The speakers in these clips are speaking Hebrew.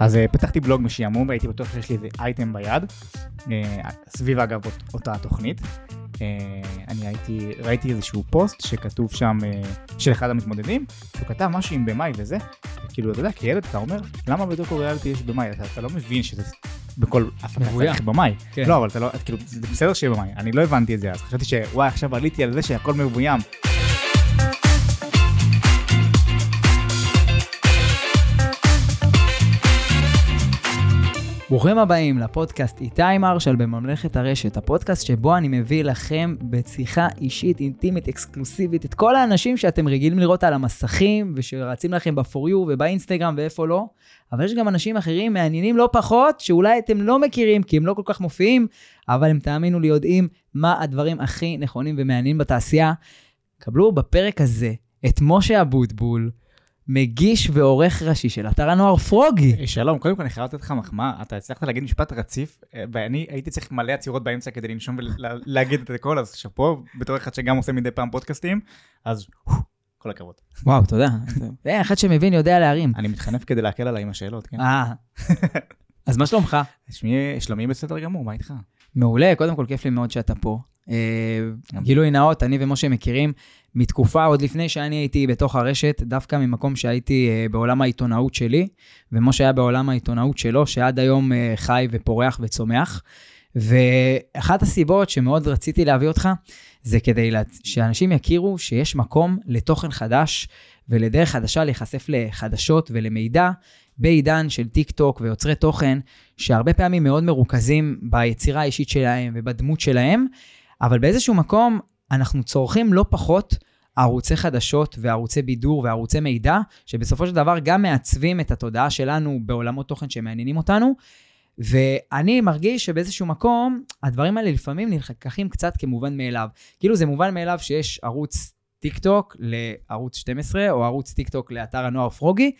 אז אה, פתחתי בלוג משעמום והייתי בטוח שיש לי איזה אייטם ביד, אה, סביב אגב אות- אותה התוכנית. אה, אני הייתי, ראיתי איזשהו פוסט שכתוב שם, של אחד המתמודדים, הוא כתב משהו עם במאי וזה, וכאילו, אתה יודע, כילד אתה אומר, למה בדוקו ריאליטי יש במאי? אתה, אתה לא מבין שזה בכל. צריך במאי. כן. לא, אבל אתה לא, כאילו, זה בסדר שיהיה במאי, אני לא הבנתי את זה, אז חשבתי שוואי, עכשיו עליתי על זה שהכל מבוים. ברוכים הבאים לפודקאסט איתי מרשל בממלכת הרשת, הפודקאסט שבו אני מביא לכם בשיחה אישית, אינטימית, אקסקלוסיבית, את כל האנשים שאתם רגילים לראות על המסכים ושרצים לכם ב-for you ובאינסטגרם ואיפה לא, אבל יש גם אנשים אחרים מעניינים לא פחות, שאולי אתם לא מכירים כי הם לא כל כך מופיעים, אבל הם תאמינו לי יודעים מה הדברים הכי נכונים ומעניינים בתעשייה. קבלו בפרק הזה את משה אבוטבול, מגיש ועורך ראשי של אתר הנוער פרוגי. אה, שלום, קודם כל אני חייב לתת לך מחמאה, אתה הצלחת להגיד משפט רציף, אה, ואני הייתי צריך מלא עצירות באמצע כדי לנשום ולהגיד את הכל, אז שאפו, בתור אחד שגם עושה מדי פעם פודקאסטים, אז כל הכבוד. וואו, תודה. אה, אחד שמבין יודע להרים. אני מתחנף כדי להקל עליי עם השאלות, כן? אה, אז מה שלומך? שמי, שלומי בסדר גמור, מה איתך? מעולה, קודם כל כיף לי מאוד שאתה פה. גילוי נאות, אני ומשה מכירים מתקופה, עוד לפני שאני הייתי בתוך הרשת, דווקא ממקום שהייתי אה, בעולם העיתונאות שלי, ומשה היה בעולם העיתונאות שלו, שעד היום אה, חי ופורח וצומח. ואחת הסיבות שמאוד רציתי להביא אותך, זה כדי לה- שאנשים יכירו שיש מקום לתוכן חדש ולדרך חדשה להיחשף לחדשות ולמידע בעידן של טיק טוק ויוצרי תוכן, שהרבה פעמים מאוד מרוכזים ביצירה האישית שלהם ובדמות שלהם, אבל באיזשהו מקום אנחנו צורכים לא פחות ערוצי חדשות וערוצי בידור וערוצי מידע, שבסופו של דבר גם מעצבים את התודעה שלנו בעולמות תוכן שמעניינים אותנו. ואני מרגיש שבאיזשהו מקום, הדברים האלה לפעמים נלקחים קצת כמובן מאליו. כאילו זה מובן מאליו שיש ערוץ טיק טוק לערוץ 12, או ערוץ טיק טוק לאתר הנוער פרוגי,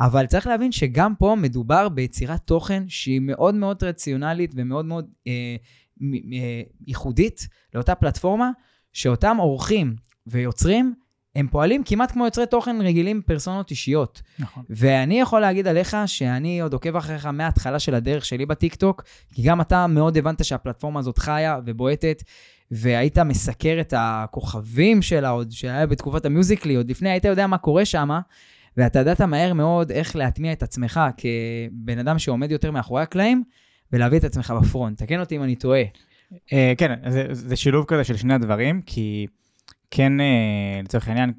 אבל צריך להבין שגם פה מדובר ביצירת תוכן שהיא מאוד מאוד רציונלית ומאוד מאוד אה, מ- אה, ייחודית לאותה פלטפורמה, שאותם עורכים ויוצרים, הם פועלים כמעט כמו יוצרי תוכן רגילים, פרסונות אישיות. נכון. ואני יכול להגיד עליך שאני עוד עוקב אחריך מההתחלה של הדרך שלי בטיקטוק, כי גם אתה מאוד הבנת שהפלטפורמה הזאת חיה ובועטת, והיית מסקר את הכוכבים שלה עוד, שהיה בתקופת המיוזיקלי, עוד לפני היית יודע מה קורה שם, ואתה ידעת מהר מאוד איך להטמיע את עצמך כבן אדם שעומד יותר מאחורי הקלעים, ולהביא את עצמך בפרונט. תקן אותי אם אני טועה. אה, כן, זה, זה שילוב כזה של שני הדברים, כי כן, אה, לצורך העניין,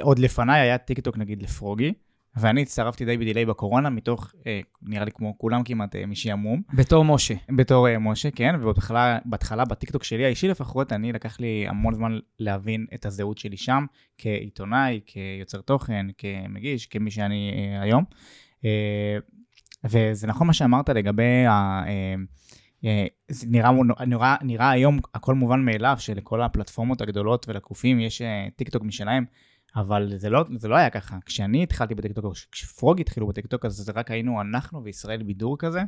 עוד לפניי היה טיק טוק נגיד לפרוגי, ואני הצטרפתי די ב delay בקורונה, מתוך, אה, נראה לי כמו כולם כמעט, אה, משעמום. בתור משה. בתור אה, משה, כן, ובהתחלה בהתחלה בטיקטוק שלי האישי לפחות, אני לקח לי המון זמן להבין את הזהות שלי שם, כעיתונאי, כיוצר תוכן, כמגיש, כמי שאני אה, היום. אה, וזה נכון מה שאמרת לגבי ה... אה, זה נראה, נראה, נראה היום הכל מובן מאליו שלכל הפלטפורמות הגדולות ולגופים יש אה, טיקטוק משלהם, אבל זה לא, זה לא היה ככה. כשאני התחלתי בטיקטוק, או כשפרוגי התחילו בטיקטוק, אז זה רק היינו אנחנו וישראל בידור כזה,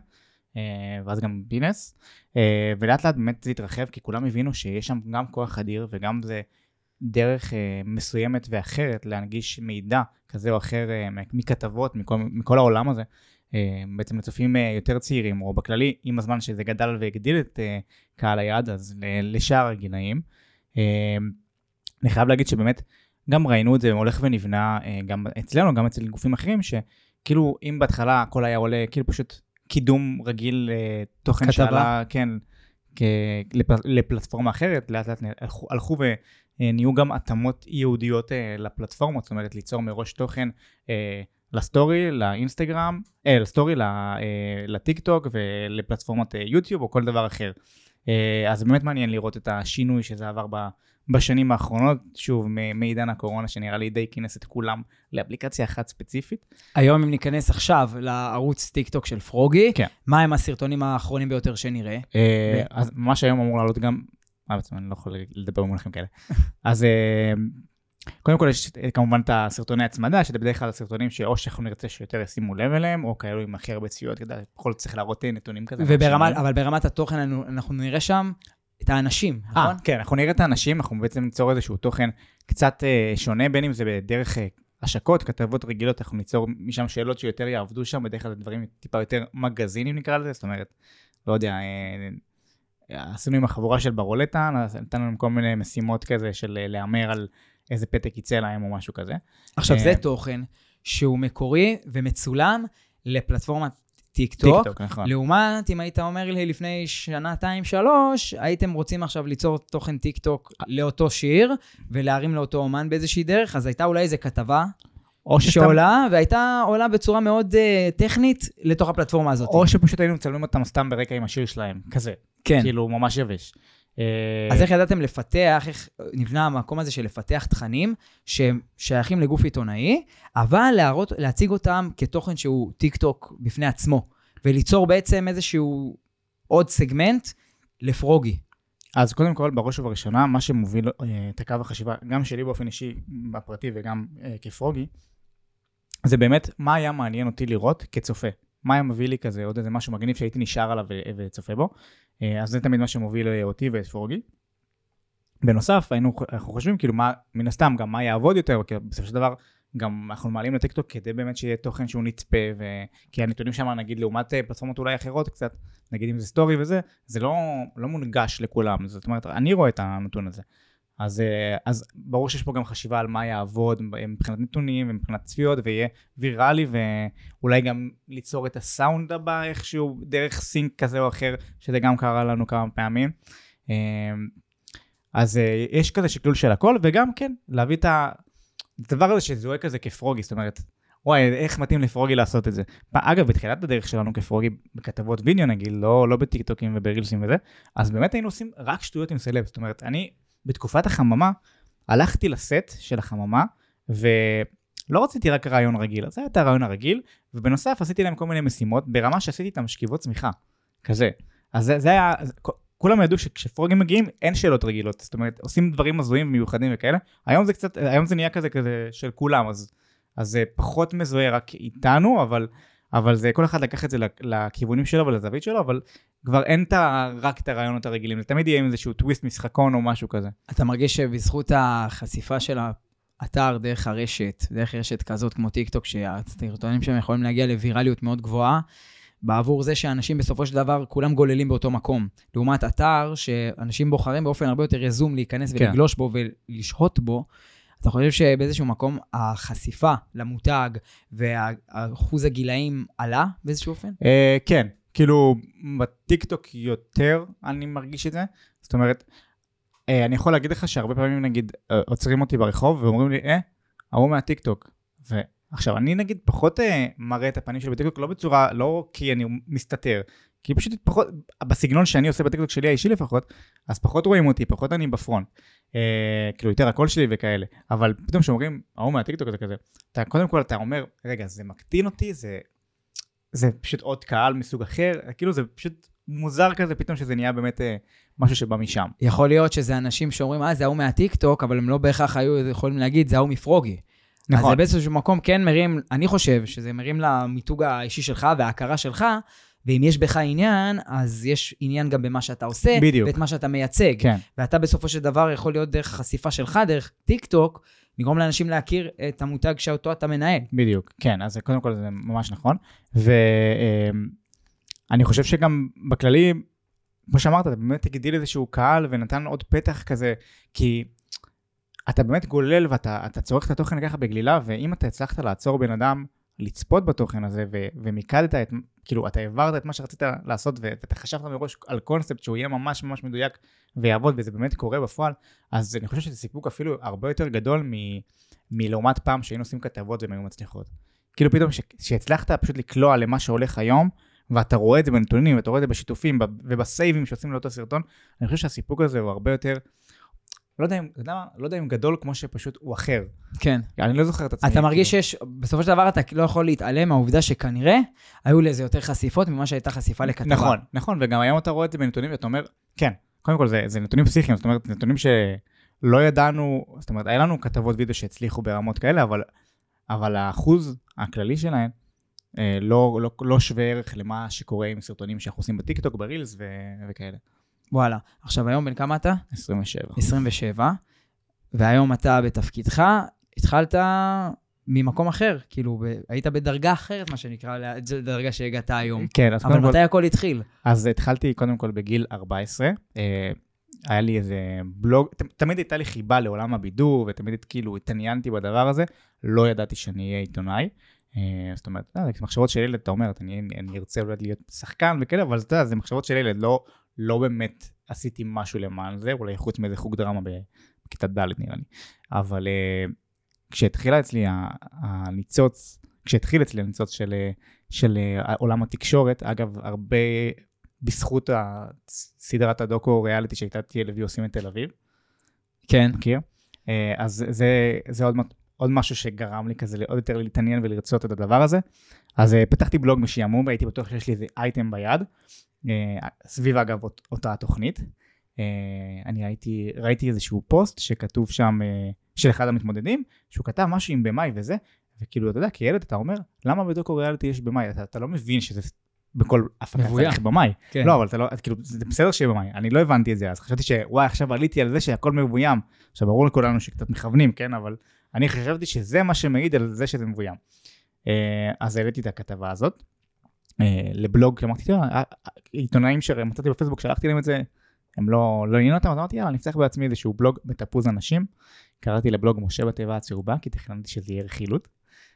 אה, ואז גם פינס, אה, ולאט לאט באמת זה התרחב, כי כולם הבינו שיש שם גם כוח אדיר וגם זה דרך אה, מסוימת ואחרת להנגיש מידע כזה או אחר אה, מכתבות, מכל, מכל העולם הזה. אה, בעצם לצופים אה, יותר צעירים, או בכללי, עם הזמן שזה גדל והגדיל את אה, קהל היעד, אז לשאר הגילאים. אני חייב להגיד שבאמת, גם ראינו את זה הולך ונבנה, גם אצלנו, גם אצל גופים אחרים, שכאילו, אם בהתחלה הכל היה עולה, כאילו פשוט קידום רגיל תוכן כתבה. שעלה, כן, כ- לפלטפורמה אחרת, לאט לאט הלכו, הלכו ונהיו גם התאמות ייעודיות לפלטפורמות, זאת אומרת, ליצור מראש תוכן. לסטורי, לאינסטגרם, אה, לסטורי, ל- אה, לטיק טוק ולפלטפורמת אה, יוטיוב או כל דבר אחר. אה, אז באמת מעניין לראות את השינוי שזה עבר בשנים האחרונות, שוב, מעידן הקורונה שנראה לי די כינס את כולם לאפליקציה אחת ספציפית. היום אם ניכנס עכשיו לערוץ טיק טוק של פרוגי, כן. מה הם הסרטונים האחרונים ביותר שנראה? אה, אז ממש היום אמור לעלות גם, אה, בעצם אני לא יכול לדבר במונחים כאלה. אז קודם כל יש אה, כמובן את הסרטוני הצמדה, שזה בדרך כלל סרטונים שאו שאנחנו נרצה שיותר ישימו לב אליהם, או כאלו עם הכי הרבה צפיות, כדי בכל זאת צריך להראות אה, נתונים כזה. וברמת, מרשימים. אבל ברמת התוכן אנחנו נראה שם את האנשים, אה, נכון? כן, אנחנו נראה את האנשים, אנחנו בעצם ניצור איזשהו תוכן קצת אה, שונה, בין אם זה בדרך אה, השקות, כתבות רגילות, אנחנו ניצור משם שאלות שיותר יעבדו שם, בדרך כלל זה דברים טיפה יותר מגזינים נקרא לזה, זאת אומרת, לא יודע, אה, עשינו עם החבורה של ברולטה, נתנו להם כל מיני משימות כזה של להמר על איזה פתק יצא להם או משהו כזה. עכשיו, אה, זה תוכן שהוא מקורי ומצולם לפלטפורמת טיקטוק. טיקטוק, נכון. לעומת, אם היית אומר לי לפני שנתיים, שלוש, הייתם רוצים עכשיו ליצור תוכן טיקטוק לאותו שיר ולהרים לאותו אומן באיזושהי דרך, אז הייתה אולי איזו כתבה או שסתם- שעולה, והייתה עולה בצורה מאוד אה, טכנית לתוך הפלטפורמה הזאת. או שפשוט היינו מצלמים אותם סתם ברקע עם השיר שלהם, כזה. כן. כאילו, ממש יבש. אה, אז איך ידעתם לפתח, איך נבנה המקום הזה של לפתח תכנים שהם שייכים לגוף עיתונאי, אבל להראות, להציג אותם כתוכן שהוא טיק טוק בפני עצמו, וליצור בעצם איזשהו עוד סגמנט לפרוגי. אז קודם כל, בראש ובראשונה, מה שמוביל אה, את הקו החשיבה, גם שלי באופן אישי, בפרטי וגם אה, כפרוגי, זה באמת מה היה מעניין אותי לראות כצופה. מה היה מביא לי כזה עוד איזה משהו מגניב שהייתי נשאר עליו וצופה בו. אה, אז זה תמיד מה שמוביל אה, אותי ואת פרוגי. בנוסף, היינו, אנחנו חושבים כאילו מה, מן הסתם, גם מה יעבוד יותר, כי בסופו של דבר, גם אנחנו מעלים לטיקטוק כדי באמת שיהיה תוכן שהוא נצפה, ו... כי הנתונים שם, נגיד, לעומת אה, פלטפורמות אולי אחרות קצת, נגיד אם זה סטורי וזה, זה לא, לא מונגש לכולם, זאת אומרת, אני רואה את הנתון הזה. אז, אה, אז ברור שיש פה גם חשיבה על מה יעבוד מבחינת נתונים ומבחינת צפיות, ויהיה ויראלי, ואולי גם ליצור את הסאונד הבא איכשהו, דרך סינק כזה או אחר, שזה גם קרה לנו כמה פעמים. אה, אז אה, יש כזה שקלול של הכל, וגם כן, להביא את הדבר הזה שזוהה כזה כפרוגי, זאת אומרת, וואי, איך מתאים לפרוגי לעשות את זה. אגב, בתחילת הדרך שלנו כפרוגי, בכתבות וידאו נגיד, לא, לא בטיקטוקים וברילסים וזה, אז באמת היינו עושים רק שטויות עם סלב. זאת אומרת, אני, בתקופת החממה, הלכתי לסט של החממה, ולא רציתי רק רעיון רגיל, אז היה את הרעיון הרגיל, ובנוסף עשיתי להם כל מיני משימות, ברמה שעשיתי איתם שכיבות צמיחה, כזה. אז זה, זה היה, כולם ידעו שכשפרוגים מגיעים אין שאלות רגילות, זאת אומרת, עושים דברים הזויים ומיוחדים וכאלה. היום זה קצת, היום זה נהיה כזה כזה של כולם, אז, אז זה פחות מזוהה רק איתנו, אבל, אבל זה, כל אחד לקח את זה לכ- לכיוונים שלו ולזווית שלו, אבל כבר אין ה, רק את הרעיונות הרגילים, זה תמיד יהיה עם איזשהו טוויסט משחקון או משהו כזה. אתה מרגיש שבזכות החשיפה של האתר דרך הרשת, דרך רשת כזאת כמו טיקטוק, שהסרטונים שלהם יכולים להגיע לווירליות מאוד גבוהה, בעבור זה שאנשים בסופו של דבר כולם גוללים באותו מקום. לעומת אתר שאנשים בוחרים באופן הרבה יותר יזום להיכנס כן. ולגלוש בו ולשהות בו, אתה חושב שבאיזשהו מקום החשיפה למותג ואחוז הגילאים עלה באיזשהו אופן? אה, כן, כאילו בטיקטוק יותר אני מרגיש את זה. זאת אומרת, אה, אני יכול להגיד לך שהרבה פעמים נגיד אה, עוצרים אותי ברחוב ואומרים לי, אה, ההוא מהטיקטוק. ועכשיו, אני נגיד פחות אה, מראה את הפנים שלי בטיקטוק, לא בצורה, לא כי אני מסתתר, כי פשוט פחות, בסגנון שאני עושה בטיקטוק שלי האישי לפחות, אז פחות רואים אותי, פחות אני בפרונט. אה, כאילו יותר הקול שלי וכאלה. אבל פתאום כשאומרים, ההוא מהטיקטוק זה כזה, אתה קודם כל אתה אומר, רגע, זה מקטין אותי, זה זה פשוט עוד קהל מסוג אחר, כאילו זה פשוט מוזר כזה פתאום שזה נהיה באמת אה, משהו שבא משם. יכול להיות שזה אנשים שאומרים, אה, זה ההוא מהטיקטוק, אבל הם לא בהכרח היו יכולים להגיד, זה ההוא מפרוגי. אז נכון. זה באיזשהו מקום כן מרים, אני חושב שזה מרים למיתוג האישי שלך וההכרה שלך, ואם יש בך עניין, אז יש עניין גם במה שאתה עושה, בדיוק. ואת מה שאתה מייצג. כן, ואתה בסופו של דבר יכול להיות דרך חשיפה שלך, דרך טיק טוק, לגרום לאנשים להכיר את המותג שאותו אתה מנהל. בדיוק, כן, אז קודם כל זה ממש נכון. ואני חושב שגם בכללי, כמו שאמרת, אתה באמת הגדיל איזשהו קהל ונתן עוד פתח כזה, כי אתה באמת גולל ואתה אתה צורך את התוכן ככה בגלילה, ואם אתה הצלחת לעצור בן אדם לצפות בתוכן הזה, ו- ומיקדת את, כאילו, אתה העברת את מה שרצית לעשות, ואתה חשבת מראש על קונספט שהוא יהיה ממש ממש מדויק ויעבוד, וזה באמת קורה בפועל, אז אני חושב שזה סיפוק אפילו הרבה יותר גדול מ- מלעומת פעם שהיינו עושים כתבות והן היו מצליחות. כאילו פתאום שהצלחת פשוט לקלוע למה שהולך היום, ואתה רואה את זה בנתונים, ואתה רואה את זה בשיתופים ובסייבים שעושים לאותו סרטון, אני חושב שהסיפוק הזה הוא הרבה יותר, לא יודע אם? לא יודע אם גדול כמו שפשוט הוא אחר. כן. אני לא זוכר את עצמי. אתה מרגיש. שיש, בסופו של דבר אתה לא יכול להתעלם מהעובדה שכנראה היו לזה יותר חשיפות ממה שהייתה חשיפה לכתבה. נכון, נכון, וגם היום אתה רואה את זה בנתונים ואתה אומר, כן, קודם כל זה, זה נתונים פסיכיים, זאת אומרת, נתונים שלא ידענו, זאת אומרת, היה לנו כתבות וידאו שהצליחו ברמות כאלה, אבל, אבל האחוז הכללי שלהן אה, לא, לא, לא שווה ערך למה שקורה עם סרטונים שאנחנו עושים בטיקטוק, ברילס ו, וכאלה. וואלה. עכשיו, היום בן כמה אתה? 27. 27, והיום אתה בתפקידך, התחלת ממקום אחר, כאילו, ב- היית בדרגה אחרת, מה שנקרא, לדרגה שהגעת היום. כן, אז אבל קודם כל, מתי הכל התחיל? אז התחלתי קודם כל בגיל 14. אה, היה לי איזה בלוג, ת- תמיד הייתה לי חיבה לעולם הבידור, ותמיד כאילו התעניינתי בדבר הזה. לא ידעתי שאני אהיה עיתונאי. אה, זאת אומרת, יודע, זה מחשבות של ילד, אתה אומר, אני, אני ארצה אולי להיות שחקן וכאלה, אבל אתה יודע, זה מחשבות של ילד, לא, לא באמת עשיתי משהו למען זה, אולי חוץ מאיזה חוג דרמה בכיתה ד' נראה לי. אבל אה, כשהתחילה אצלי הניצוץ, כשהתחיל אצלי הניצוץ של, אה, של אה, עולם התקשורת, אגב, הרבה בזכות סדרת הדוקו ריאליטי שהייתה TLV עושים את תל אביב, כן. מכיר? אז זה, זה עוד, עוד משהו שגרם לי כזה עוד יותר להתעניין ולרצות את הדבר הזה. אז פתחתי בלוג משעמום והייתי בטוח שיש לי איזה אייטם ביד, סביב אגב אות- אותה התוכנית. אה, אני הייתי, ראיתי איזשהו פוסט שכתוב שם, אה, של אחד המתמודדים, שהוא כתב משהו עם במאי וזה, וכאילו, אתה יודע, כילד אתה אומר, למה בדוקו ריאליטי יש במאי? אתה, אתה לא מבין שזה בכל הפקה. צריך במאי. כן. לא, אבל אתה לא, כאילו, זה בסדר שיהיה במאי, אני לא הבנתי את זה, אז חשבתי שוואי, עכשיו עליתי על זה שהכל מבוים. עכשיו, ברור לכולנו שקצת מכוונים, כן, אבל אני חשבתי שזה מה שמעיד על זה שזה מבוים. אה, אז העליתי את הכתבה הזאת אה, לבלוג, אמרתי, תראה, אה, אה, עיתונאים שמצאתי בפייסבוק, שלחתי להם את זה, הם לא לא עניין אותם, אז אמרתי, יאללה, אני אפתח בעצמי איזשהו בלוג בתפוז אנשים. קראתי לבלוג משה בתיבה הצהובה, כי תכננתי שזה יהיה רכילות.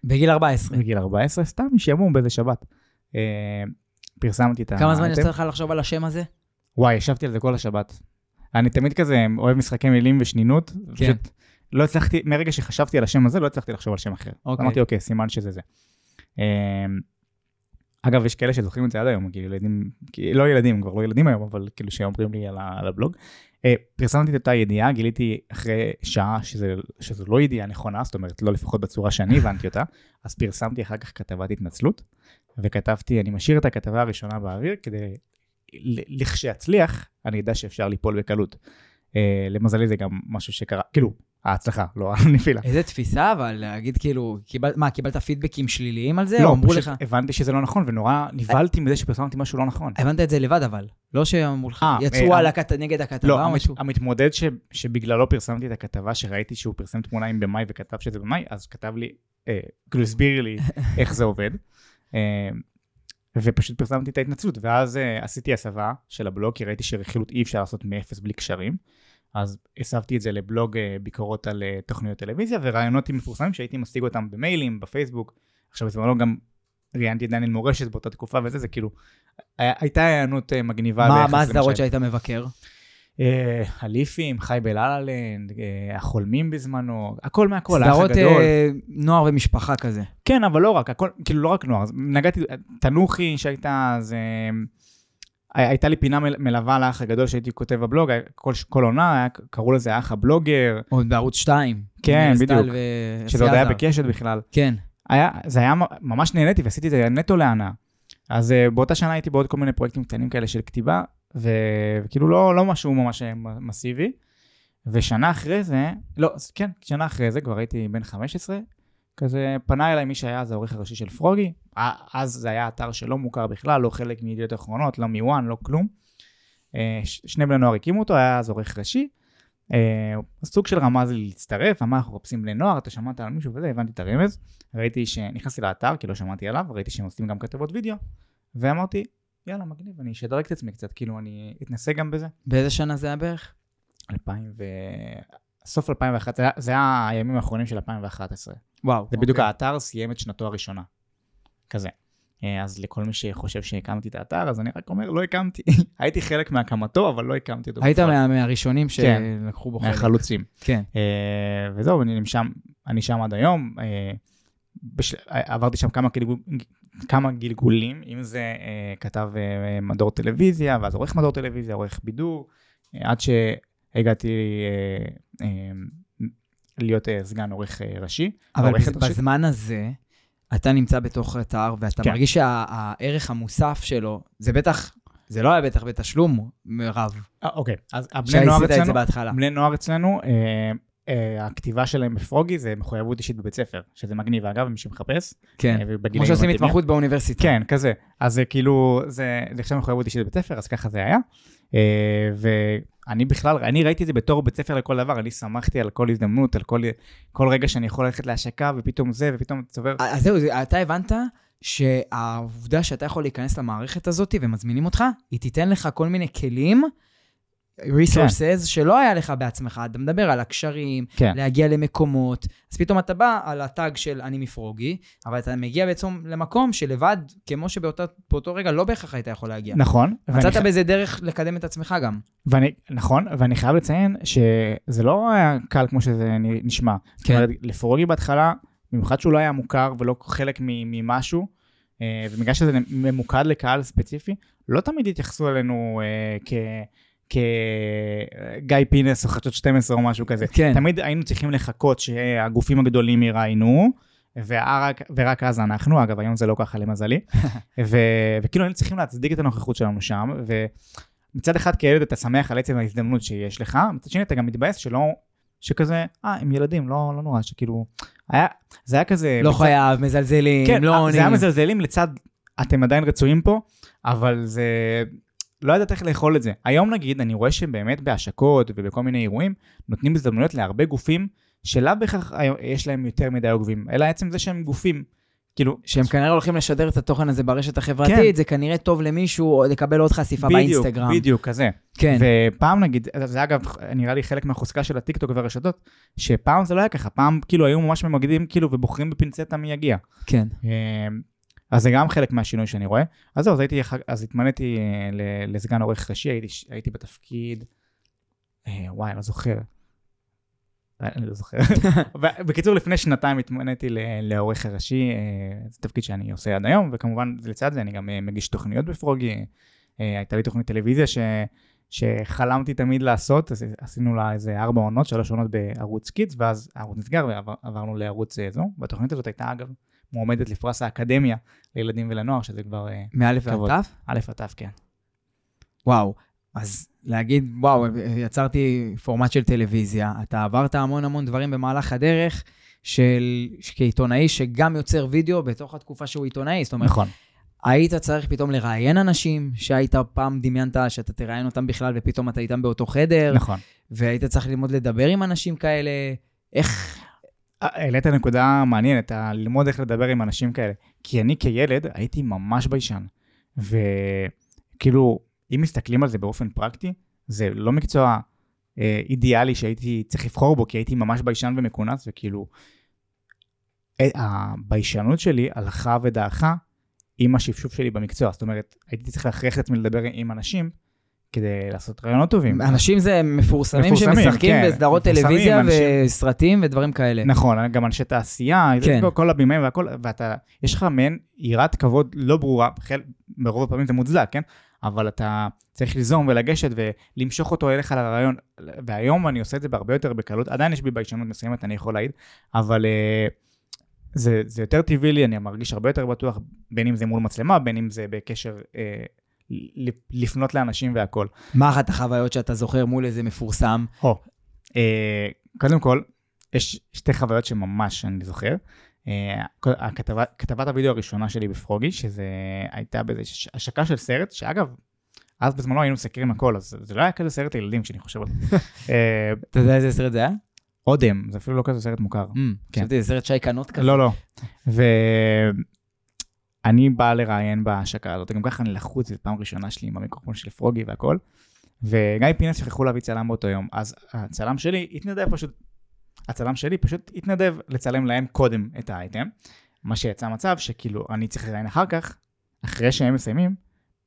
בגיל 14. בגיל 14, סתם משעמום באיזה שבת. אה, פרסמתי את ה... כמה זמן. יצא לך לחשוב על השם הזה? וואי, ישבתי על זה כל השבת. אני תמיד כזה אוהב משחקי מילים ושנינות. כן. פשוט לא הצלחתי, מרגע שחשבתי על השם הזה, לא הצלחתי לחשוב על שם אחר. אוקיי. אמרתי, אוקיי, סימן שזה זה. אגב, יש כאלה שזוכרים את זה עד היום, כאילו ילדים, כי- לא ילדים, כבר לא ילדים היום, אבל כאילו שאומרים לי על, ה, על הבלוג. אה, פרסמתי את אותה ידיעה, גיליתי אחרי שעה שזה, שזו לא ידיעה נכונה, זאת אומרת, לא לפחות בצורה שאני הבנתי אותה, אז פרסמתי אחר כך כתבת התנצלות, וכתבתי, אני משאיר את הכתבה הראשונה באוויר, כדי, לכשאצליח, אני אדע שאפשר ליפול בקלות. אה, למזלי זה גם משהו שקרה, כאילו, ההצלחה, לא הנפילה. איזה תפיסה, אבל להגיד כאילו, קיבל, מה, קיבלת פידבקים שליליים על זה? לא, אמרו לך... הבנתי שזה לא נכון, ונורא נבהלתי מזה שפרסמתי משהו לא נכון. הבנת את זה לבד, אבל. לא שאמרו לך, אה, יצאו אה, על הכת... נגד הכתבה לא, או המת, משהו? המתמודד ש, שבגללו פרסמתי את הכתבה, שראיתי שהוא פרסם תמונה עם במאי וכתב שזה במאי, אז כתב לי, אה, כאילו הסביר לי איך זה עובד. אה, ופשוט פרסמתי את ההתנצלות, ואז אה, עשיתי הסבה של הבלוג, כי ראיתי שרכילות אי אפשר לעשות מאפס בלי קשרים. אז הסבתי את זה לבלוג אה, ביקורות על אה, תוכניות טלוויזיה ורעיונות מפורסמים שהייתי משיג אותם במיילים, בפייסבוק. עכשיו בזמנו גם ראיינתי את דניאל מורשת באותה תקופה וזה, זה כאילו, היה- הייתה הענות אה, מגניבה. מה- מה הסדרות. שהיית מבקר? אה, הליפים, חי בלה-לה-לנד, אה, החולמים בזמנו, הכל מהכל, האח סדרות הגדול. אה, נוער ומשפחה כזה. כן, אבל לא רק, הכל, כאילו לא רק נוער, נגעתי, תנוחי שהייתה, אז אה, הייתה לי פינה מל- מלווה לאח הגדול שהייתי כותב בבלוג, כל, כל עונה, קראו לזה האח הבלוגר, עוד בערוץ 2. כן, בדיוק. ו- שזה עוד היה. בקשת בכלל. כן. היה, זה היה, ממש נהניתי ועשיתי את זה נטו להנאה. אז uh, באותה שנה הייתי בעוד כל מיני פרויקטים קטנים כאלה של כתיבה, ו... וכאילו לא, לא משהו ממש אה, מסיבי. ושנה אחרי זה, לא, כן, שנה אחרי זה, כבר הייתי בן 15, כזה פנה אליי מי שהיה אז העורך הראשי של פרוגי, אז זה היה אתר שלא מוכר בכלל, לא חלק מידיעות אחרונות, לא מוואן, לא כלום. אה, שני בני נוער הקימו אותו, היה אז עורך ראשי. אה, סוג של רמז לי להצטרף, אמר אנחנו מחפשים בני נוער, אתה שמעת על מישהו וזה, הבנתי את הרמז. ראיתי שנכנסתי לאתר, כי לא שמעתי עליו, ראיתי שהם עושים גם כתבות וידאו, ואמרתי, יאללה, מגניב, אני אשדרג את עצמי קצת, כאילו, אני אתנסה גם בזה. באיזה שנה זה היה בערך? 2000 ו... סוף 2011, זה היה- זה היה הימים האחרונים של 2011. וואו. זה בדיוק אוקיי. האתר סיים את שנתו הראשונה. כזה. אה, אז לכל מי שחושב שהקמתי את האתר, אז אני רק אומר, לא הקמתי. הייתי חלק מהקמתו, אבל לא הקמתי אותו. היית. מה- מהראשונים כן. שלקחו בו חלק. מהחלוצים. כן. אה, וזהו, אני שם, אני שם עד היום. אה, בשל... עברתי שם כמה, גלגול... כמה גלגולים, אם זה אה, כתב אה, מדור טלוויזיה, ואז עורך מדור טלוויזיה, עורך בידור, אה, עד שהגעתי אה, אה, להיות אה, סגן עורך אה, ראשי. אבל בז-. בזמן הזה, אתה נמצא בתוך אתר, ואתה כן. מרגיש שהערך המוסף שלו, זה בטח, זה לא היה בטח בתשלום רב, אה, אוקיי, אז הבני נוער את זה אצלנו, בהתחלה. בני נוער אצלנו, אה, אה, הכתיבה שלהם בפרוגי זה מחויבות אישית בבית ספר, שזה מגניב, אגב, מי שמחפש. כן, אה, כמו שעושים. התמחות באוניברסיטה. כן, כזה. אז כאילו, זה עכשיו מחויבות אישית בבית ספר, אז ככה זה היה. אה, ואני בכלל, אני ראיתי את זה בתור בית ספר לכל דבר, אני שמחתי על כל הזדמנות, על כל, כל רגע שאני יכול ללכת להשקה, ופתאום זה, ופתאום צובר. אז זהו, זה- אתה הבנת שהעובדה שאתה יכול להיכנס למערכת הזאת ומזמינים אותך, היא תיתן לך כל מיני כלים, resources, שלא היה לך בעצמך. אתה מדבר על הקשרים, כן. להגיע למקומות, אז פתאום אתה בא על הטאג של אני מפרוגי, אבל אתה מגיע בעצם למקום שלבד, כמו שבאותו רגע לא בהכרח היית יכול להגיע. נכון. ואני מצאת ח- בזה דרך לקדם את עצמך גם. ואני, נכון, ואני חייב לציין שזה לא היה קל כמו שזה נשמע. כן. אומרת, לפרוגי בהתחלה, במיוחד שהוא לא היה מוכר ולא חלק ממשהו, אה, ובגלל שזה ממוקד לקהל ספציפי, לא תמיד התייחסו אלינו אה, כ... כגיא פינס או חדשות 12 או משהו כזה. כן. תמיד היינו צריכים לחכות שהגופים הגדולים יראיינו, ורק, ורק אז אנחנו, אגב, היום זה לא ככה למזלי, ו, וכאילו היינו צריכים להצדיק את הנוכחות שלנו שם, ומצד אחד כילד אתה שמח על עצם ההזדמנות שיש לך, מצד שני אתה גם מתבאס שלא, שכזה, אה, הם ילדים, לא, לא נורא, שכאילו, היה, זה היה כזה... לא בצד- חייב, מזלזלים, כן, לא עונים. זה היה מזלזלים לצד, אתם עדיין רצויים פה, אבל זה... לא ידעת איך לאכול את זה. היום נגיד, אני רואה שבאמת בהשקות ובכל מיני אירועים, נותנים הזדמנויות להרבה גופים שלאו בהכרח יש להם יותר מדי עוקבים, אלא עצם זה שהם גופים. כאילו, שהם כנראה הולכים לשדר את התוכן הזה ברשת החברתית, כן. זה כנראה טוב למישהו או לקבל עוד חשיפה בדיוק, באינסטגרם. בדיוק, כזה. כן, ופעם נגיד, זה אגב נראה לי חלק מהחוזקה של הטיקטוק והרשתות, שפעם זה לא היה ככה, פעם כאילו היו ממש ממקדים כאילו ובוחרים בפינצטה מי יגיע. כן. אז זה גם חלק מהשינוי שאני רואה. אז זהו, אז הייתי, אז התמניתי אה, לסגן עורך ראשי, הייתי, הייתי בתפקיד, אה, וואי, לא זוכר. אה, אני לא זוכר. בקיצור, לפני שנתיים התמניתי לעורך הראשי, אה, זה תפקיד שאני עושה עד היום, וכמובן לצד זה אני גם מגיש תוכניות בפרוגי. הייתה לי תוכנית טלוויזיה ש... שחלמתי תמיד לעשות, אז עשינו לה איזה ארבע עונות, שלוש עונות בערוץ קידס, ואז הערוץ נסגר ועברנו לערוץ זו. והתוכנית הזאת הייתה אגב מועמדת לפרס האקדמיה לילדים ולנוער, שזה כבר אה, מאלף. ועד תף? א' עד ת', כן. וואו. אז להגיד, וואו, יצרתי פורמט של טלוויזיה, אתה עברת המון המון דברים במהלך הדרך של, כעיתונאי שגם יוצר וידאו בתוך התקופה שהוא עיתונאי. זאת אומרת, נכון. היית צריך פתאום לראיין אנשים שהיית פעם דמיינת שאתה תראיין אותם בכלל ופתאום אתה איתם באותו חדר, נכון. והיית צריך ללמוד לדבר עם אנשים כאלה. איך... אה, העלית נקודה מעניינת, ללמוד איך לדבר עם אנשים כאלה. כי אני כילד הייתי ממש ביישן. וכאילו, אם מסתכלים על זה באופן פרקטי, זה לא מקצוע אה, אידיאלי שהייתי צריך לבחור בו, כי הייתי ממש ביישן ומכונס, וכאילו, אה, הביישנות שלי הלכה ודעכה עם השפשוף שלי במקצוע. זאת אומרת, הייתי צריך להכריח את עצמי לדבר עם אנשים כדי לעשות רעיונות טובים. אנשים זה מפורסמים, מפורסמים, שמשחקים כן. בסדרות טלוויזיה אנשים- וסרטים ודברים כאלה. נכון, גם אנשי תעשייה, כן. כל הבימאים והכל, ואתה, יש לך מעין יראת כבוד לא ברורה, חל, ברוב הפעמים זה מוצדק, כן? אבל אתה צריך ליזום ולגשת ולמשוך אותו אליך לרעיון, והיום אני עושה את זה בהרבה יותר בקלות, עדיין יש בי ביישנות מסוימת, אני יכול להעיד, אבל uh, זה, זה יותר טבעי לי, אני מרגיש הרבה יותר בטוח, בין אם זה מול מצלמה, בין אם זה בקשר uh, לפנות לאנשים והכל. מה אחת החוויות שאתה זוכר מול איזה מפורסם? או, אה, קודם כל, יש שתי חוויות שממש אני זוכר. אה, הכתבה, כתבת הוידאו הראשונה שלי בפרוגי, שזה הייתה באיזו השקה של סרט, שאגב, אז בזמנו היינו מסקרים הכל, אז זה לא היה כזה סרט לילדים כשאני חושב על זה. אה, אתה יודע איזה סרט זה היה? אודם, זה אפילו לא כזה סרט מוכר. כן. חשבתי, זה סרט שי קנות כזה. לא, לא. ואני בא לראיין בהשקה הזאת, גם ככה אני לחוץ, זו פעם ראשונה שלי עם המיקרופון של פרוגי והכל. וגיא פינס שכחו להביא צלם באותו יום, אז הצלם שלי התנדב פשוט, הצלם שלי פשוט התנדב לצלם להם קודם את האייטם, מה שיצא מצב שכאילו אני צריך לראיין אחר כך, אחרי שהם מסיימים,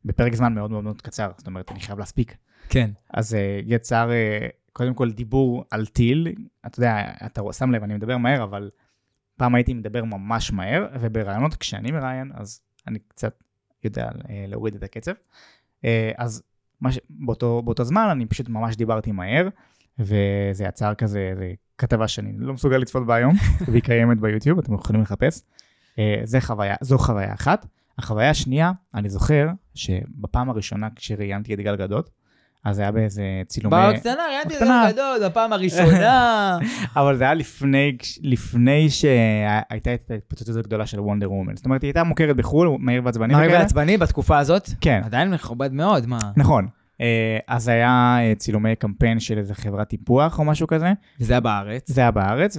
בפרק זמן מאוד מאוד מאוד קצר, זאת אומרת אני חייב להספיק. כן. אז uh, יצר uh, קודם כל דיבור על טיל, אתה יודע, אתה שם לב, אני מדבר מהר, אבל פעם הייתי מדבר ממש מהר, וברעיונות כשאני מראיין, אז אני קצת יודע uh, להוריד את הקצב. Uh, אז ש... באותו, באותו זמן אני פשוט ממש דיברתי מהר, וזה יצר כזה כתבה שאני לא מסוגל לצפות בה היום, והיא קיימת ביוטיוב, אתם יכולים לחפש. Uh, זה חוויה, זו חוויה אחת. החוויה השנייה, אני זוכר שבפעם הראשונה כשראיינתי את גל גדות, אז זה היה באיזה צילומי... בקטנה, ראיתי את זה. גדול, בפעם הראשונה. אבל זה היה לפני, לפני שהייתה את ההתפוצצות הגדולה של וונדר וומן. זאת אומרת, היא הייתה מוכרת בחו"ל, מהיר ועצבני וכאלה. ועצבני בתקופה הזאת? כן. עדיין מכובד מאוד, מה? נכון. אה, אז היה אה, צילומי קמפיין של איזה חברת טיפוח או משהו כזה. וזה היה בארץ. זה היה בארץ,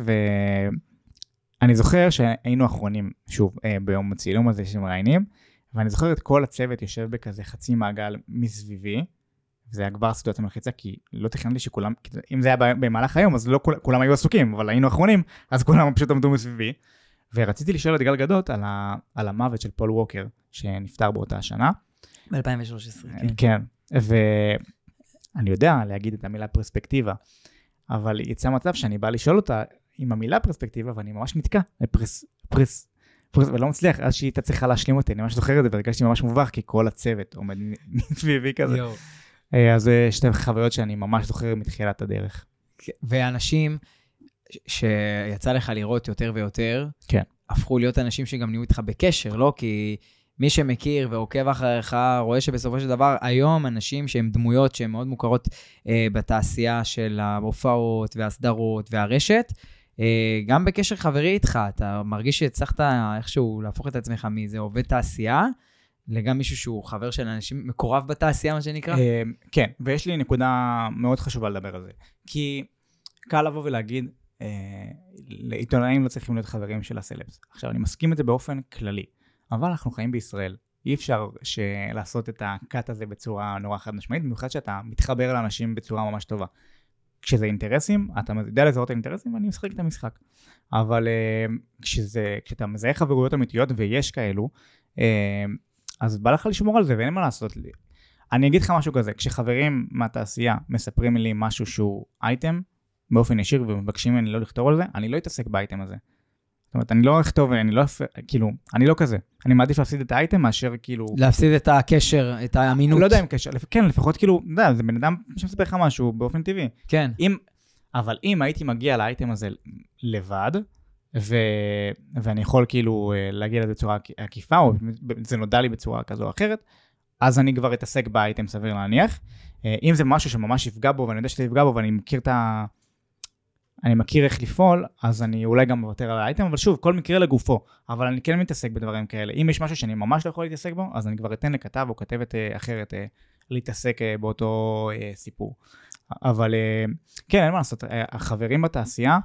ואני זוכר שהיינו אחרונים, שוב, אה, ביום הצילום הזה שמראיינים, ואני זוכר את כל הצוות יושב בכזה חצי מעגל מסביבי, זה היה כבר סיטואציה מלחיצה, כי לא תכננתי שכולם, אם זה היה במהלך היום, אז לא כול, כולם היו עסוקים, אבל היינו אחרונים, אז כולם פשוט עמדו מסביבי. ורציתי לשאול את גל גדות על, ה, על המוות של פול ווקר, שנפטר באותה השנה. ב-2013, כן. ואני יודע להגיד את המילה פרספקטיבה, אבל יצא מצב שאני בא לשאול אותה עם המילה פרספקטיבה, ואני ממש נתקע. פרס, פרס, פרס, ולא מצליח, אז שהיא הייתה צריכה להשלים אותי, אני ממש זוכר את זה, והרגשתי ממש מובך, כי כל הצוות עומד מסביבי כזה. יואו. אה, אז זה שתי חוויות שאני ממש זוכר מתחילת הדרך. ואנשים שיצא לך לראות יותר ויותר, כן. הפכו להיות אנשים שגם נהיו איתך בקשר, לא? כי מי שמכיר ועוקב אחריך, רואה שבסופו של דבר, היום אנשים שהם דמויות שהן מאוד מוכרות אה, בתעשייה של ההופעות והסדרות והרשת, אה, גם בקשר חברי איתך, אתה מרגיש שהצלחת איכשהו להפוך את עצמך מאיזה עובד תעשייה, לגם מישהו שהוא חבר של אנשים, מקורב בתעשייה, מה שנקרא? אה, כן, ויש לי נקודה מאוד חשובה לדבר על זה. כי קל לבוא ולהגיד, אה, לעיתונאים לא צריכים להיות חברים של הסלבס. עכשיו, אני מסכים את זה באופן כללי, אבל אנחנו חיים בישראל. אי אפשר לעשות את הקאט הזה בצורה נורא חד משמעית, במיוחד שאתה מתחבר לאנשים בצורה ממש טובה. כשזה אינטרסים, אתה יודע לזהות את האינטרסים ואני משחק את המשחק. אבל אה, כשזה, כשאתה מזהה חברויות אמיתיות, ויש כאלו, אז בא לך לשמור על זה ואין מה לעשות. אני אגיד לך משהו כזה, כשחברים מהתעשייה מספרים לי משהו שהוא אייטם, באופן ישיר ומבקשים ממני לא לכתוב על זה, אני לא אתעסק באייטם הזה. זאת אומרת, אני לא אכתוב, אני לא, כאילו, אני לא כזה. אני מעדיף להפסיד את האייטם מאשר כאילו... להפסיד את הקשר, את האמינות. לא יודע אם קשר, כן, לפחות כאילו, אתה יודע, זה בן אדם שמספר לך משהו באופן טבעי. כן. אם, אבל אם הייתי מגיע לאייטם הזה לבד, ו, ואני יכול כאילו אה, להגיע לזה בצורה עק- עקיפה, או זה נודע לי בצורה כזו או אחרת, אז אני כבר אתעסק באייטם סביר להניח. אה, אם זה משהו שממש יפגע בו, ואני יודע שזה יפגע בו, ואני מכיר את ה... אני מכיר איך לפעול, אז אני אולי גם מוותר על האייטם, אבל שוב, כל מקרה לגופו. אבל אני כן מתעסק בדברים כאלה. אם יש משהו שאני ממש לא יכול להתעסק בו, אז אני כבר אתן לכתב או כתבת אה, אחרת להתעסק באותו סיפור. אבל כן, אין מה לעשות, החברים בתעשייה,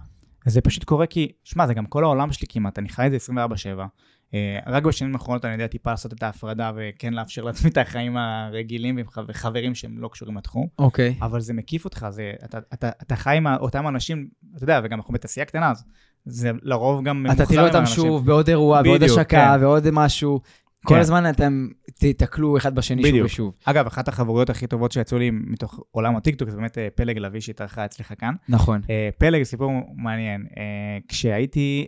זה פשוט קורה כי, שמע, זה גם כל העולם שלי כמעט, אני חי את זה 24/7. אה, רק בשנים האחרונות אני יודע טיפה לעשות את ההפרדה וכן לאפשר לעצמי את החיים הרגילים חבר- חברים שהם לא קשורים לתחום. אוקיי. אבל זה מקיף אותך, זה, אתה, אתה, אתה חי עם אותם אנשים, אתה יודע, וגם אנחנו בתעשייה קטנה, אז זה לרוב גם אתה ממוחזר תראה עם אותם האנשים. שוב בעוד אירוע, בעוד בדיוק, השקה, כן. ועוד משהו. כל כן. הזמן אתם תיתקלו אחד בשני שוב בדיוק. ושוב. אגב, אחת החברויות הכי טובות שיצאו לי מתוך עולם הטיקטוק, זה באמת אה, פלג לביא שהתארחה אצלך כאן. נכון. אה, פלג, סיפור מעניין. אה, כשהייתי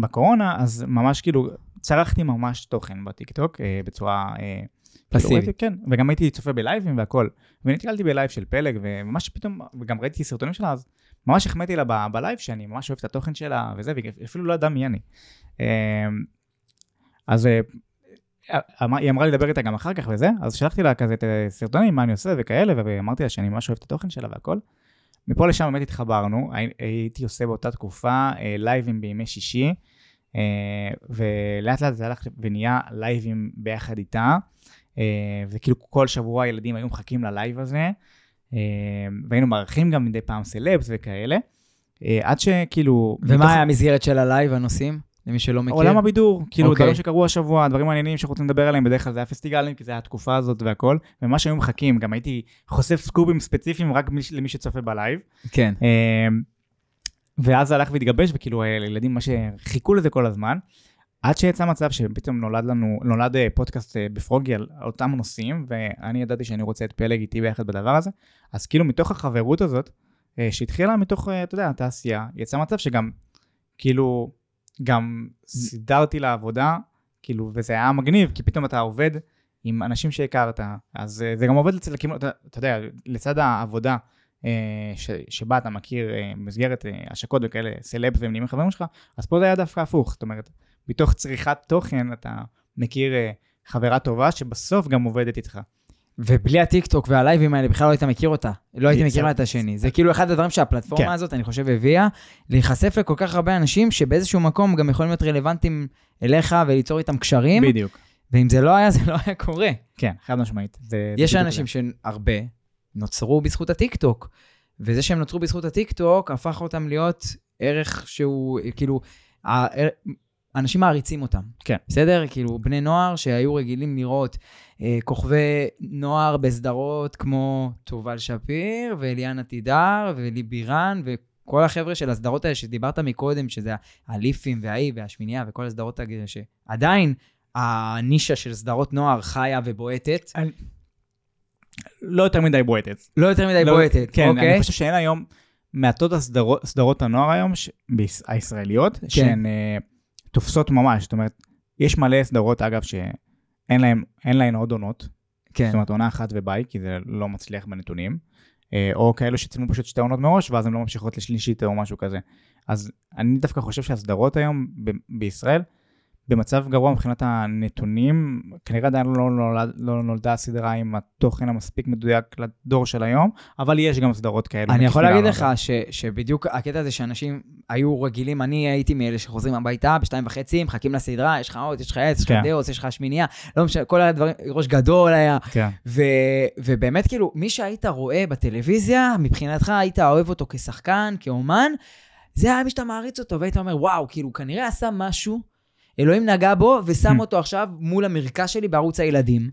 בקורונה, אז ממש כאילו, צרכתי ממש תוכן בטיקטוק בצורה... פסיבי. כאילו, ראיתי- כן, וגם הייתי צופה בלייבים והכל. ונתקלתי בלייב של פלג, וממש פתאום, וגם ראיתי סרטונים שלה, אז ממש החמאתי לה בלייב שאני ממש אוהב את התוכן שלה וזה, והיא אפילו לא ידעה מי אני. אה, אז אה, אמר- היא אמרה לי לדבר איתה גם אחר כך וזה, אז שלחתי לה כזה את הסרטונים, מה אני עושה וכאלה, ואמרתי לה שאני ממש אוהב את התוכן שלה והכל. מפה לשם באמת התחברנו, הי- הייתי עושה באותה תקופה אה, לייבים בימי שישי, אה, ולאט לאט זה הלך ונהיה לייבים ביחד איתה, אה, וכאילו כל שבוע הילדים היו מחכים ללייב הזה, אה, והיינו מארחים גם מדי פעם סלבס וכאלה, אה, עד שכאילו... מתוך- ומה היה המסגרת של הלייב, הנושאים? למי שלא מכיר. עולם הבידור, כאילו אוקיי. דברים שקרו השבוע, דברים מעניינים שאנחנו רוצים לדבר עליהם, בדרך כלל זה היה פסטיגלים, כי זה היה התקופה הזאת והכל, ומה שהיו מחכים, גם הייתי חושף סקופים ספציפיים רק מי- למי שצופה בלייב. כן. אמ, ואז זה הלך והתגבש, וכאילו הילדים ממש חיכו לזה כל הזמן, עד שיצא מצב שפתאום נולד לנו, נולד אה, פודקאסט אה, בפרוגי על אותם נושאים, ואני ידעתי שאני רוצה את פלג איתי ביחד בדבר הזה, אז כאילו מתוך החברות הזאת, אה, שהתחילה מתוך, אה, אתה יודע, התעשייה, יצא מצב שגם, כאילו, גם סידרתי לעבודה, כאילו, וזה היה מגניב, כי פתאום אתה עובד עם אנשים שהכרת, אז אה, זה גם עובד אצל הכיוון, אתה, אתה יודע, לצד העבודה, אה, ש, שבה אתה מכיר במסגרת אה, השקות וכאלה, סלב והם נהיים חברים שלך, אז פה זה היה דווקא הפוך, זאת אומרת, מתוך צריכת תוכן אתה מכיר חברה טובה שבסוף גם עובדת איתך. ובלי הטיקטוק והלייבים האלה בכלל לא היית מכיר אותה. לא הייתי זה- מכיר את השני. זה כאילו אחד הדברים שהפלטפורמה כן. הזאת, אני חושב, הביאה, להיחשף לכל כך הרבה אנשים שבאיזשהו מקום גם יכולים להיות רלוונטיים אליך וליצור איתם קשרים, בדיוק. ואם זה לא היה, זה לא היה קורה. כן, חד משמעית. זה- זה יש בדיוק אנשים זה. שהרבה נוצרו בזכות הטיקטוק, וזה שהם נוצרו בזכות הטיקטוק הפך אותם להיות ערך שהוא, כאילו, אנשים מעריצים אותם. כן. בסדר? כאילו, בני נוער שהיו רגילים לראות אה, כוכבי נוער בסדרות כמו תובל שפיר ואליאנה תידר ולי בירן וכל החבר'ה של הסדרות האלה שדיברת מקודם, שזה הליפים והאי והשמינייה וכל הסדרות האלה שעדיין הנישה של סדרות נוער חיה ובועטת. לא יותר מדי בועטת. לא יותר מדי לא- בועטת, כן, אוקיי? אני חושב שאין היום מעטות הסדרות, סדרות הנוער היום, ש- הישראליות, כן. שהן אה, תופסות ממש. זאת אומרת, יש מלא סדרות, אגב, שאין אין להן עוד עונות. כן. זאת אומרת, עונה אחת וביי, כי זה לא מצליח בנתונים. אה, או כאלו שצילמו פשוט שתי עונות מראש, ואז הן לא ממשיכות לשלישית או משהו כזה. אז אני דווקא חושב שהסדרות היום ב- בישראל, במצב גרוע מבחינת הנתונים, כנראה עדיין לא, נולד, לא נולדה הסדרה עם התוכן המספיק מדויק לדור של היום, אבל יש גם סדרות כאלו. אני יכול להגיד. לך ש, שבדיוק הקטע הזה שאנשים היו רגילים, אני הייתי מאלה שחוזרים הביתה בשתיים וחצי, מחכים לסדרה, יש לך עוד, יש לך עץ, יש לך כן. דאוס, יש לך שמינייה, לא משנה, כל הדברים, ראש גדול היה. כן, ו, ובאמת, כאילו, מי שהיית רואה בטלוויזיה, מבחינתך היית אוהב אותו כשחקן, כאומן, זה היה מי שאתה מעריץ אותו, והיית אומר, וואו, כאילו, כנראה עשה משהו, אלוהים נגע בו, ושם Hmm. אותו עכשיו מול המרקע שלי בערוץ הילדים.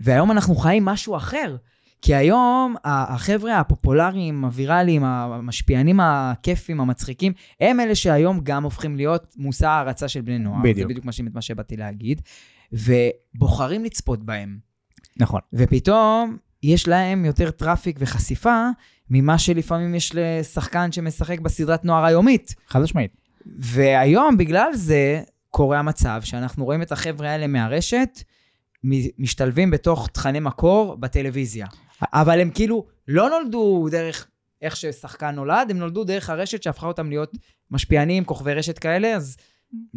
והיום אנחנו חיים משהו אחר. כי היום החבר'ה הפופולריים, הוויראליים, המשפיענים הכיפים, המצחיקים, הם אלה שהיום גם הופכים להיות מושא הערצה של בני נוער. בדיוק. זה בדיוק מה שבאתי להגיד. ובוחרים לצפות בהם. נכון. ופתאום יש להם יותר טראפיק וחשיפה ממה שלפעמים יש לשחקן שמשחק בסדרת נוער היומית. חד משמעית. והיום, בגלל זה, קורה המצב שאנחנו רואים את החבר'ה האלה מהרשת, משתלבים בתוך תכני מקור בטלוויזיה. אבל הם כאילו לא נולדו דרך איך ששחקן נולד, הם נולדו דרך הרשת שהפכה אותם להיות משפיענים, כוכבי רשת כאלה, אז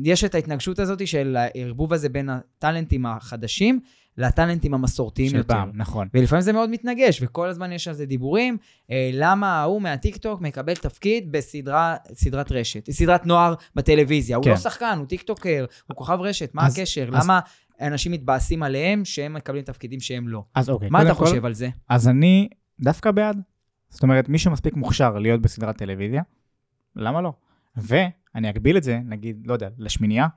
יש את ההתנגשות הזאת של הערבוב הזה בין הטאלנטים החדשים לטאלנטים המסורתיים יותר. פעם, נכון. ולפעמים זה מאוד מתנגש, וכל הזמן יש על זה דיבורים, אה, למה ההוא מהטיקטוק מקבל תפקיד בסדרה, סדרת רשת, סדרת נוער בטלוויזיה. הוא כן. לא שחקן, הוא טיקטוקר, הוא כוכב רשת, מה אז- הקשר? אז- למה אנשים מתבאסים עליהם שהם מקבלים תפקידים שהם לא? אז אוקיי. מה אתה קודם כל- חושב על זה? אז אני דווקא בעד. זאת אומרת, מי שמספיק מוכשר להיות בסדרת טלוויזיה, למה לא? ואני אגביל את זה, נגיד, לא יודע, לשמינייה,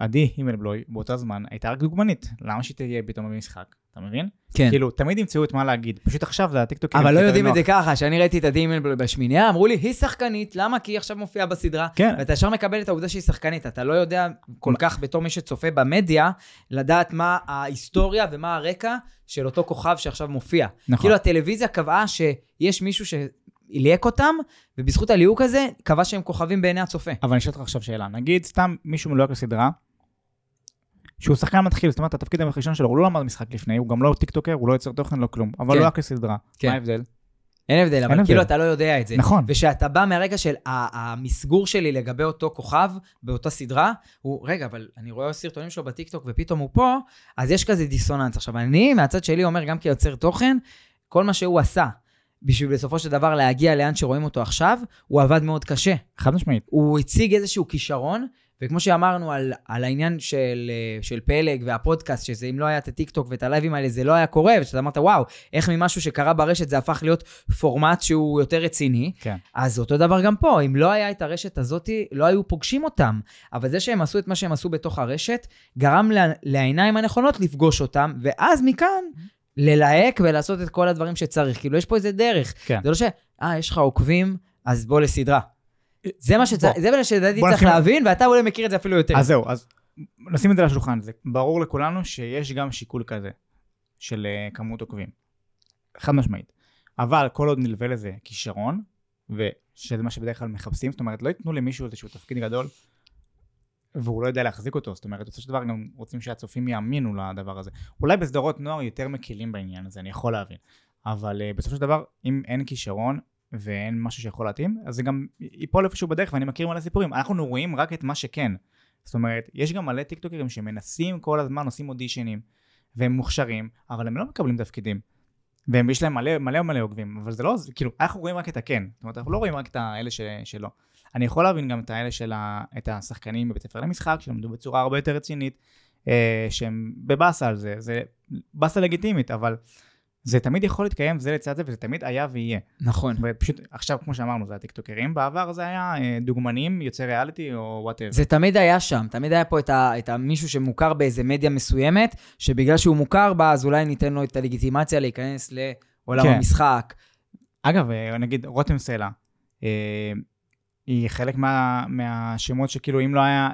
עדי הימלבלוי באותו זמן הייתה רק דוגמנית. למה שהיא תהיה פתאום במשחק? אתה מבין? כן. כאילו, תמיד ימצאו את מה להגיד. פשוט עכשיו זה הטיקטוק. אבל לא יודעים את זה ככה, שאני ראיתי את הדימל בשמינייה, אמרו לי, היא שחקנית, למה? כי היא עכשיו מופיעה בסדרה. כן, ואתה ישר מקבל את העובדה שהיא שחקנית, אתה לא יודע כל כך בתור מי שצופה במדיה, לדעת מה ההיסטוריה ומה הרקע של אותו כוכב שעכשיו מופיע. נכון. כאילו הטלוויזיה קבעה שיש מישהו שהליהק אותם, ובזכות הליהוק הזה, קבע שהם כוכבים בעיני הצופה. אבל אני אשאל אותך עכשיו שאלה. נגיד, סתם מישהו מלוהק לסדרה, שהוא שחקן מתחיל, זאת אומרת, התפקיד הראשון שלו, הוא לא למד משחק לפני, הוא גם לא טיקטוקר, הוא לא יוצר תוכן, לא כלום, אבל כן. הוא רק לסדרה. כן. מה ההבדל? אין הבדל, אבל אין כאילו הבדל. אתה לא יודע את זה. נכון. ושאתה בא מהרגע של המסגור שלי לגבי אותו כוכב באותה סדרה, הוא, רגע, אבל אני רואה סרטונים שלו בטיקטוק ופתאום הוא פה, אז יש כזה דיסוננס. עכשיו, אני מהצד שלי אומר, גם כיוצר תוכן, כל מה שהוא עשה בשביל בסופו של דבר להגיע לאן שרואים אותו עכשיו, הוא עבד מאוד קשה. חד משמעית. הוא הציג איזשהו כישרון, וכמו שאמרנו על, על העניין של, אה, של פלג והפודקאסט, שזה אם לא היה את הטיקטוק ואת הלייבים האלה, זה לא היה קורה, ושאתה אמרת, וואו, איך ממשהו שקרה ברשת זה הפך להיות פורמט שהוא יותר רציני. כן. אז אותו דבר גם פה, אם לא היה את הרשת הזאת, לא היו פוגשים אותם. אבל זה שהם עשו את מה שהם עשו בתוך הרשת, גרם לה, לעיניים הנכונות לפגוש אותם, ואז מכאן ללהק ולעשות את כל הדברים שצריך. כאילו, יש פה איזה דרך. כן. זה לא ש, אה, יש לך עוקבים, אז בוא לסדרה. זה מה שלדעתי צריך להבין, ואתה אולי מכיר את זה אפילו יותר. אז זהו, אז נשים את זה על השולחן. זה ברור לכולנו שיש גם שיקול כזה של אה, כמות עוקבים. חד משמעית. אבל כל עוד נלווה לזה כישרון, ושזה מה שבדרך כלל מחפשים, זאת אומרת, לא ייתנו למישהו איזשהו תפקיד גדול, והוא לא יודע להחזיק אותו, זאת אומרת, בסופו של דבר גם רוצים שהצופים יאמינו לדבר הזה. אולי בסדרות נוער יותר מקלים בעניין הזה, אני יכול להבין. אבל uh, בסופו של דבר, אם אין כישרון ואין משהו שיכול להתאים, אז זה גם ייפול איפשהו בדרך, ואני מכיר מלא סיפורים. אנחנו רואים רק את מה שכן. זאת אומרת, יש גם מלא טיקטוקרים שמנסים כל הזמן, עושים אודישנים, והם מוכשרים, אבל הם לא מקבלים תפקידים. ויש להם מלא מלא מלא עוקבים, אבל זה לא, זה, כאילו, אנחנו רואים רק את הכן. זאת אומרת, אנחנו לא רואים רק את האלה ש, שלא. אני יכול להבין גם את האלה של ה, את השחקנים בבית ספר למשחק, שלמדו בצורה הרבה יותר רצינית, אה, שהם בבאסה על זה. זה באסה לגיטימית, אבל זה תמיד יכול להתקיים זה לצד זה, וזה תמיד היה ויהיה. נכון. ופשוט, עכשיו, כמו שאמרנו, זה הטיקטוקרים, בעבר זה היה אה, דוגמנים, יוצאי ריאליטי או whatever. זה תמיד היה שם, תמיד היה פה את, ה, את המישהו שמוכר באיזה מדיה מסוימת, שבגלל שהוא מוכר בה, אז אולי ניתן לו את הלגיטימציה להיכנס לעולם כן. המשחק. אגב, אה, נגיד רותם סלע, אה, היא חלק מה, מהשמות שכאילו אם לא היה,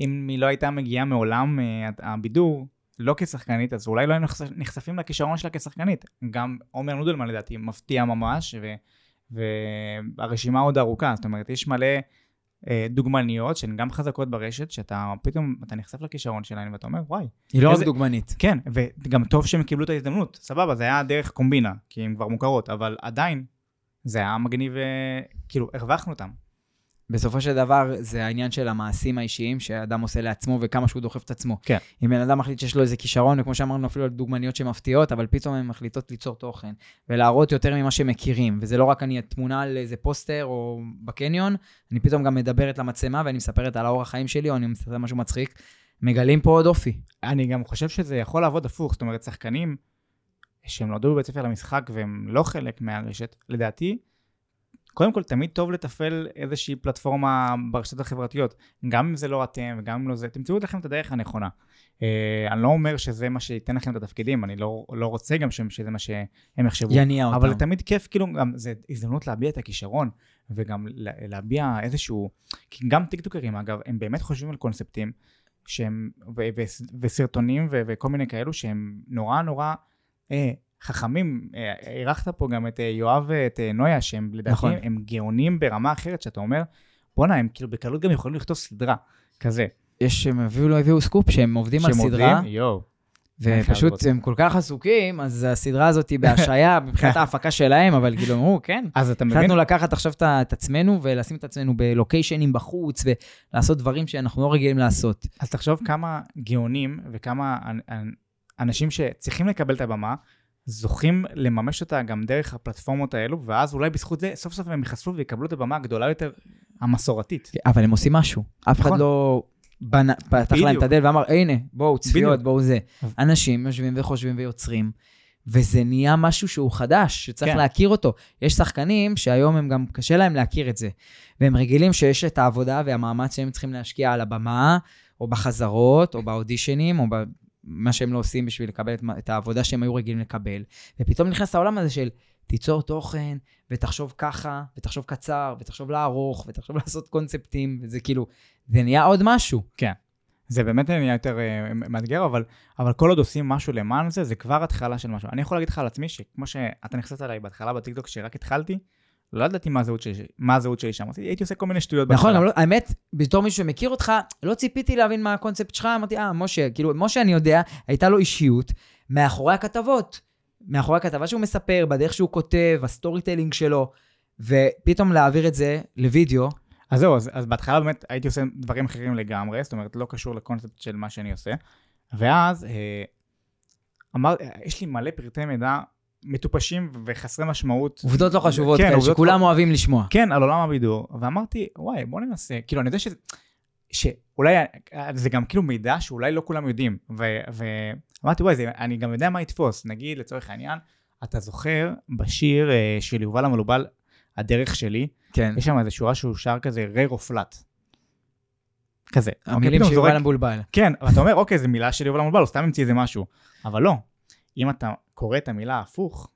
אם היא לא הייתה מגיעה מעולם אה, הבידור, לא כשחקנית, אז אולי לא היינו נחשפ- נחשפים לכישרון שלה כשחקנית. גם עומר נודלמן לדעתי מפתיע ממש, ו, והרשימה עוד ארוכה. זאת אומרת, יש מלא אה, דוגמניות שהן גם חזקות ברשת, שאתה פתאום, אתה נחשף לכישרון שלהן ואתה אומר, וואי. היא לא רק דוגמנית. כן, וגם טוב שהם קיבלו את ההזדמנות, סבבה, זה היה דרך קומבינה, כי הן כבר מוכרות, אבל עדיין, זה היה מגניב, אה, כאילו, הרווחנו אותם. בסופו של דבר, זה העניין של המעשים האישיים שאדם עושה לעצמו וכמה שהוא דוחף את עצמו. כן. אם בן אדם מחליט שיש לו איזה כישרון, וכמו שאמרנו, אפילו על דוגמניות שמפתיעות, אבל פתאום הן מחליטות ליצור תוכן ולהראות יותר ממה שמכירים. וזה לא רק אני תמונה על איזה פוסטר או בקניון, אני פתאום גם מדברת למצלמה ואני מספרת על האורח חיים שלי, או אני מספר משהו מצחיק. מגלים פה עוד אופי. אני גם חושב שזה יכול לעבוד הפוך, זאת אומרת, שחקנים שהם נולדו בבית ספר למשחק והם לא חלק מהרשת, לדעתי, קודם כל, תמיד טוב לתפעל איזושהי פלטפורמה ברשתות החברתיות. גם אם זה לא אתם וגם אם לא זה, תמצאו לכם את הדרך הנכונה. אה, אני לא אומר שזה מה שייתן לכם את התפקידים, אני לא, לא רוצה גם שזה מה שהם יחשבו. יניע אותם. אבל תמיד כיף, כאילו, גם זה הזדמנות להביע את הכישרון, וגם לה- להביע איזשהו... כי גם טיקטוקרים, אגב, הם באמת חושבים על קונספטים, שהם... ו- ו- וסרטונים ו- וכל מיני כאלו שהם נורא נורא אה, חכמים. אה, אירחת פה גם את אה, יואב ואת אה, נויה, שהם לדעתי, נכון. הם גאונים ברמה אחרת, שאתה אומר, בואנה, הם כאילו בקלות גם יכולים לכתוב סדרה, כזה. יש, הם הביאו, לא הביאו סקופ, שהם עובדים על שהם סדרה, עובדים, יואו. ופשוט. הם כל כך עסוקים, אז הסדרה הזאת היא בהשעיה מבחינת ההפקה שלהם, אבל כאילו אמרו, כן, אז אתה מבין? החלטנו לקחת עכשיו את עצמנו ולשים את עצמנו בלוקיישנים בחוץ, ולעשות דברים שאנחנו לא רגילים לעשות. אז תחשוב כמה גאונים וכמה אנ- אנ- אנשים שצריכים לקבל את הבמה, זוכים לממש אותה גם דרך הפלטפורמות האלו, ואז אולי בזכות זה סוף סוף הם ייחשפו ויקבלו את הבמה הגדולה יותר, המסורתית. אבל הם עושים משהו. אף אחד נכון. לא פתח להם. את הדלת ואמר, הנה, בואו, צפיות. בואו זה. אנשים יושבים וחושבים ויוצרים, וזה נהיה משהו שהוא חדש, שצריך כן. להכיר אותו. יש שחקנים שהיום הם גם, קשה להם להכיר את זה. והם רגילים שיש את העבודה והמאמץ שהם צריכים להשקיע על הבמה, או בחזרות, או באודישנים, או במה שהם לא עושים בשביל לקבל את, מה- את העבודה שהם היו רגילים לקבל. ופתאום נכנס העולם הזה של תיצור תוכן, ותחשוב ככה, ותחשוב קצר, ותחשוב לארוך, ותחשוב לעשות קונספטים, וזה כאילו, זה נהיה עוד משהו. זה באמת נהיה יותר אה, מאתגר, אבל, אבל כל עוד עושים משהו למען זה, זה כבר התחלה של משהו. אני יכול להגיד לך על עצמי, שכמו שאתה נכנסת אליי בהתחלה בטיקטוק, שרק התחלתי, לא ידעתי מה הזהות שלי, מה הזהות שלי שם. הייתי עושה כל מיני שטויות נכון. גם לא, האמת, בתור מישהו שמכיר אותך, לא ציפיתי להבין מה הקונספט שלך, אמרתי, אה, משה, כאילו, משה, אני יודע, הייתה לו אישיות מאחורי הכתבות. מאחורי הכתבה שהוא מספר, בדרך שהוא כותב, ה storytelling שלו, ופתאום להעביר את זה לוידאו, אז זהו, אז, אז בהתחלה באמת הייתי עושה דברים אחרים לגמרי, זאת אומרת, לא קשור לקונספט של מה שאני עושה. ואז אה, אמר, יש לי מלא פרטי מידע מטופשים וחסרי משמעות. עובדות לא חשובות, כן, כאלה, שכולם אוהבים לשמוע. כן, על עולם הבידור, ואמרתי, וואי, בוא ננסה, כאילו, אני יודע שזה, שאולי, זה גם כאילו מידע שאולי לא כולם יודעים, ו- ואמרתי, וואי, זה, אני גם יודע מה יתפוס, נגיד, לצורך העניין, אתה זוכר בשיר אה, של יובל המלובל, הדרך שלי, כן. יש שם איזו שורה שהוא שר כזה, rare או flat. כזה. המילים של יובל המבולבל. כן, ואתה אומר, אוקיי, זו מילה של יובל המלובל, הוא סתם המציא איזה משהו. אבל לא, אם אתה קורא את המילה הפוך,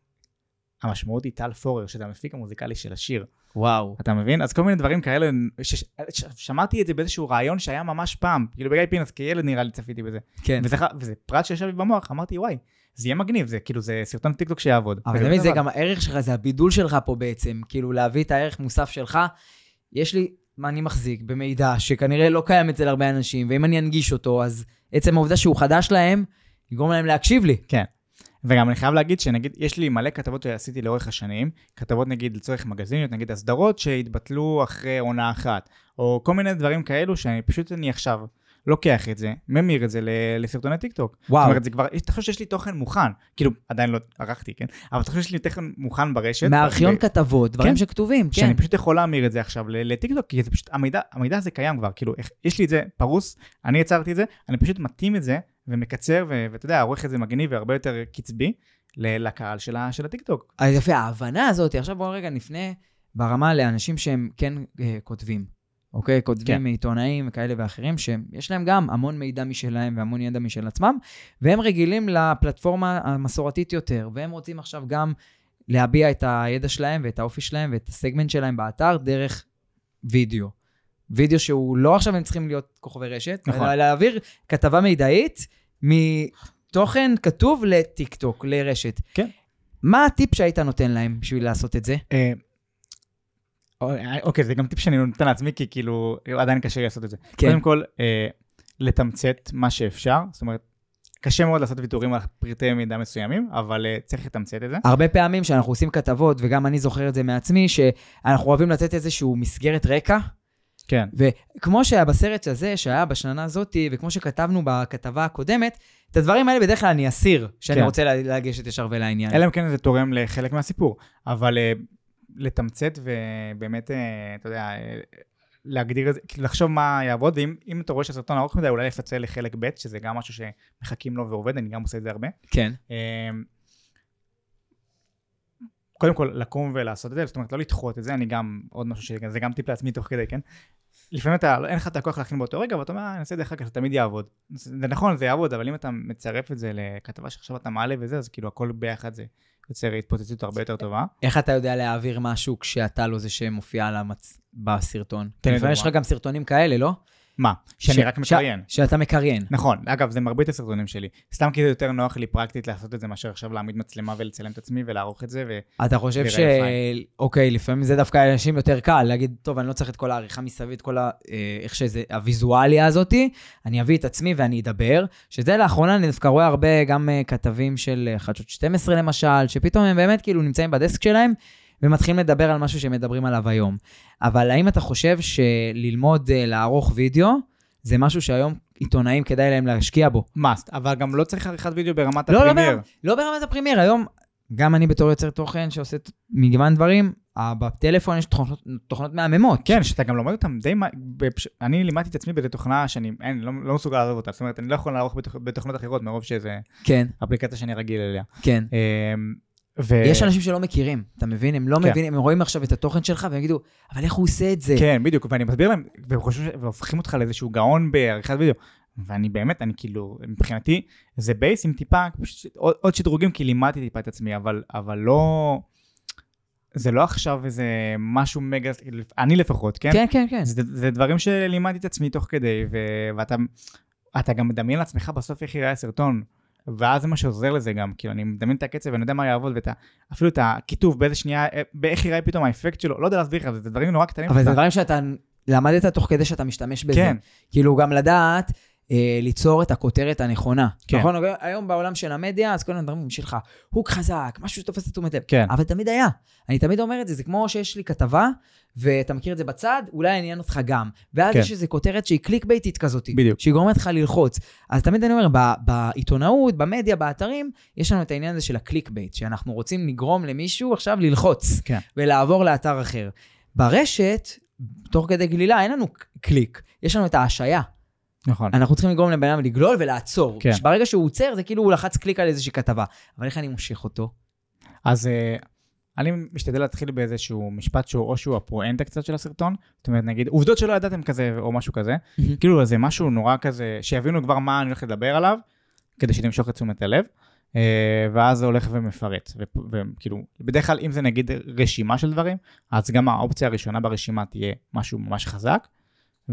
המשמעות היא טל פורר, שזה המפיק המוזיקלי של השיר. וואו. אתה מבין? אז כל מיני דברים כאלה, ש- ש- שמעתי את זה באיזשהו רעיון שהיה ממש פעם, כאילו בגיא פינס, כילד נראה לי צפיתי בזה. כן. וזה, וזה פרט שישב לי במוח, אמרתי, וואי, זה יהיה מגניב, זה כאילו, זה סרטון טיקטוק שיעבוד. אבל אתה מבין, זה. גם הערך שלך, זה הבידול שלך פה בעצם, כאילו להביא את הערך מוסף שלך. יש לי, מה אני מחזיק במידע שכנראה לא קיים אצל הרבה אנשים, ואם אני אנגיש אותו, אז עצם העובדה שהוא חדש להם, יגרום להם להקשיב לי. וגם אני חייב להגיד שנגיד, יש לי מלא כתבות שעשיתי לאורך השנים, כתבות נגיד לצורך מגזיניות, נגיד הסדרות שהתבטלו אחרי עונה אחת, או כל מיני דברים כאלו שאני פשוט אני עכשיו לוקח את זה, ממיר את זה לסרטוני טיקטוק. זאת וואו, אומרת, זה כבר, תחשוב שיש לי תוכן מוכן, כאילו, עדיין לא ערכתי, כן? אבל תחשוב שיש לי תוכן מוכן ברשת. מארכיון ו- כתבות, דברים כן. שכתובים, כן. שאני פשוט יכול להמיר את זה עכשיו ל- לטיקטוק, כי זה פשוט, המידע, המידע הזה קיים כבר, כאילו, יש לי את זה פרוס, אני יצרתי את זה, אני פשוט מתאים את זה, ומקצר, ואתה יודע, עורך את זה מגניב והרבה יותר קצבי לקהל של, של הטיקטוק. אז יפה, ההבנה הזאת, עכשיו בואו רגע נפנה ברמה לאנשים שהם כן אה, כותבים, אוקיי? כותבים כן. עיתונאים כאלה ואחרים, שיש להם גם המון מידע משלהם והמון ידע משל עצמם, והם רגילים לפלטפורמה המסורתית יותר, והם רוצים עכשיו גם להביע את הידע שלהם ואת האופי שלהם ואת הסגמנט שלהם באתר דרך וידאו. וידאו שהוא לא עכשיו הם צריכים להיות כוכבי רשת, נכון. אלא להעביר כתבה מידעית מתוכן כתוב לטיקטוק, לרשת. כן. מה הטיפ שהיית נותן להם בשביל לעשות את זה? אה, אוקיי, זה גם טיפ שאני נותן לעצמי, כי כאילו, עדיין קשה לי לעשות את זה. כן. קודם כל, אה, לתמצת מה שאפשר, זאת אומרת, קשה מאוד לעשות ויתורים על פרטי מידע מסוימים, אבל אה, צריך לתמצת את זה. הרבה פעמים כשאנחנו עושים כתבות, וגם אני זוכר את זה מעצמי, שאנחנו אוהבים לתת איזשהו מסגרת רקע, כן. וכמו שהיה בסרט הזה, שהיה בשנה הזאתי, וכמו שכתבנו בכתבה הקודמת, את הדברים האלה בדרך כלל אני אסיר, שאני כן. רוצה לגשת ישר ולעניין. אלא אם כן זה תורם לחלק מהסיפור, אבל אה, לתמצת ובאמת, אה, אתה יודע, אה, להגדיר את זה, לחשוב מה יעבוד, ואם אם אתה רואה שהסרטון ארוך מדי, אולי לפצל לחלק ב', שזה גם משהו שמחכים לו ועובד, אני גם עושה את זה הרבה. כן. קודם כל, לקום ולעשות את זה, זאת אומרת, לא לדחות את זה, אני גם, עוד משהו שזה גם טיפ לעצמי תוך כדי, כן? לפעמים אתה, אין לך את הכוח להכין באותו רגע, ואתה אומר, "אה, אני אעשה את זה אחר כך, זה תמיד יעבוד. זה נכון, זה יעבוד, אבל אם אתה מצרף את זה לכתבה שעכשיו אתה מעלה וזה, אז כאילו הכל ביחד זה יוצר התפוצצות הרבה יותר טובה. איך אתה יודע להעביר משהו כשאתה לא זה שמופיע על המצ... בסרטון? תן לי לפעמים יש לך. גם סרטונים כאלה, לא? מה? שאני ש- רק ש- מקריין. שאתה מקריין. נכון, אגב, זה מרבית הסרטונים שלי. סתם כי זה יותר נוח לי פרקטית לעשות את זה, מאשר עכשיו להעמיד מצלמה ולצלם את עצמי ולערוך את זה, ו... אתה חושב ש... לי אוקיי, לפעמים זה דווקא לאנשים יותר קל, להגיד, טוב, אני לא צריך את כל העריכה מסביב, את כל ה... אה, איך שזה, הוויזואליה הזאתי, אני אביא את עצמי ואני אדבר, שזה לאחרונה אני דווקא רואה הרבה גם אה, כתבים של אה, חדשות 12 למשל, שפתאום הם באמת כאילו נמצאים בדסק שלהם, ומתחילים לדבר על משהו שהם מדברים עליו היום. אבל האם אתה חושב שללמוד אה, לערוך וידאו, זה משהו שהיום עיתונאים כדאי להם להשקיע בו? must, אבל גם לא צריך עריכת וידאו ברמת לא, לא, ה Premiere. ברמת, לא ברמת ה Premiere, היום גם אני בתור יוצר תוכן שעושה מגוון דברים, אה, בטלפון יש תוכנות, תוכנות מהממות. כן, שאתה גם לומד אותם די... בפש- אני לימדתי את עצמי באיזה תוכנה שאני אין, לא, לא מסוגל לעזוב אותה, זאת אומרת, אני לא יכול לערוך בתוכ- בתוכנות אחרות מרוב שזה כן, אפליקציה שאני רגיל אליה. כן. ו... יש אנשים שלא מכירים, אתה מבין? הם לא כן. מבינים, הם רואים עכשיו את התוכן שלך והם יגידו, אבל איך הוא עושה את זה? כן, בדיוק, ואני מסביר להם, והם חושבים, והופכים אותך לאיזשהו גאון בעריכת וידאו. ואני באמת, אני כאילו, מבחינתי, זה base עם טיפה, עוד, עוד שדרוגים, כי לימדתי טיפה את עצמי, אבל, אבל לא... זה לא עכשיו איזה משהו מגה, אני לפחות, כן? כן, כן, כן. זה, זה דברים שלימדתי את עצמי תוך כדי, ו, ואתה אתה גם מדמיין לעצמך בסוף איך ייראה הסרטון. ואז זה מה שעוזר לזה גם, כאילו אני מדמיין את הקצב ואני יודע מה יעבוד, ואפילו את הכיתוב, באיזה שנייה, אה, באיך ייראה פתאום האפקט שלו, לא יודע להסביר לך, זה דברים נורא קטנים. אבל זה דברים שאתה למדת תוך כדי שאתה משתמש בזה. כן, כאילו גם לדעת ליצור את הכותרת הנכונה. כן. נכון? היום בעולם של המדיה, אז כל הדברים שלך, הוק חזק, משהו שתופס את תשומת לב. כן. אבל תמיד היה. אני תמיד אומר את זה, זה כמו שיש לי כתבה, ואתה מכיר את זה בצד, אולי עניין אותך גם. ואז כן. יש איזו כותרת שהיא קליק בייטית כזאת. בדיוק. שהיא גורמת לך ללחוץ. אז תמיד אני אומר, ב- בעיתונאות, במדיה, באתרים, יש לנו את העניין הזה של ה clickbait, שאנחנו רוצים לגרום למישהו עכשיו ללחוץ, כן. ולעבור לאתר אחר. ברשת, תוך כדי גלילה, אין לנו קליק, יש לנו את ההשעיה. נכון. אנחנו צריכים לגרום לבן אדם לגלול ולעצור. כן. ברגע שהוא עוצר, זה כאילו הוא לחץ קליק על איזושהי כתבה. אבל איך אני מושך אותו? אז אה, אני משתדל להתחיל באיזשהו משפט שהוא או שהוא הפואנטה קצת של הסרטון, זאת אומרת נגיד עובדות שלא ידעתם כזה או משהו כזה, כאילו זה משהו נורא כזה, שיבינו כבר מה אני הולך לדבר עליו, כדי שנמשוך את תשומת הלב, אה, ואז זה הולך ומפרט, וכאילו, בדרך כלל אם זה נגיד רשימה של דברים, אז גם האופציה הראשונה ברשימה תהיה משהו ממש חזק,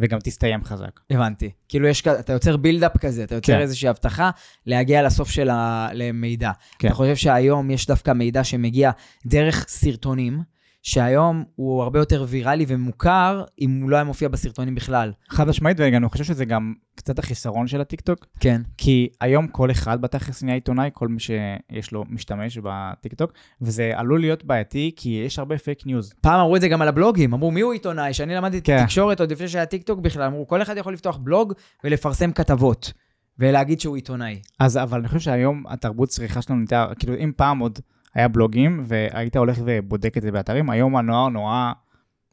וגם תסתיים חזק. הבנתי. כאילו יש, כ- אתה יוצר build-up כזה, אתה יוצר כן. איזושהי הבטחה להגיע לסוף של המידע. כן. אתה חושב שהיום יש דווקא מידע שמגיע דרך סרטונים, שהיום הוא הרבה יותר ויראלי ומוכר, אם הוא לא היה מופיע בסרטונים בכלל. חד משמעית, וגם אני חושב שזה גם קצת החיסרון של הטיקטוק, כן. כי היום כל אחד בתכלס נהיה עיתונאי, כל מי שיש לו משתמש בטיקטוק, וזה עלול להיות בעייתי, כי יש הרבה פייק ניוז. פעם אמרו את זה גם על הבלוגים, אמרו מי הוא עיתונאי? כשאני למדתי כן. תקשורת עוד לפני שהיה טיקטוק בכלל, אמרו כל אחד יכול לפתוח בלוג ולפרסם כתבות, ולהגיד שהוא עיתונאי. אז, אבל אני חושב שהיום התרבות צריכה שלנו כאילו אם פעם עוד היה בלוגים, והיית הולך ובודק את זה באתרים, היום הנוער נורא,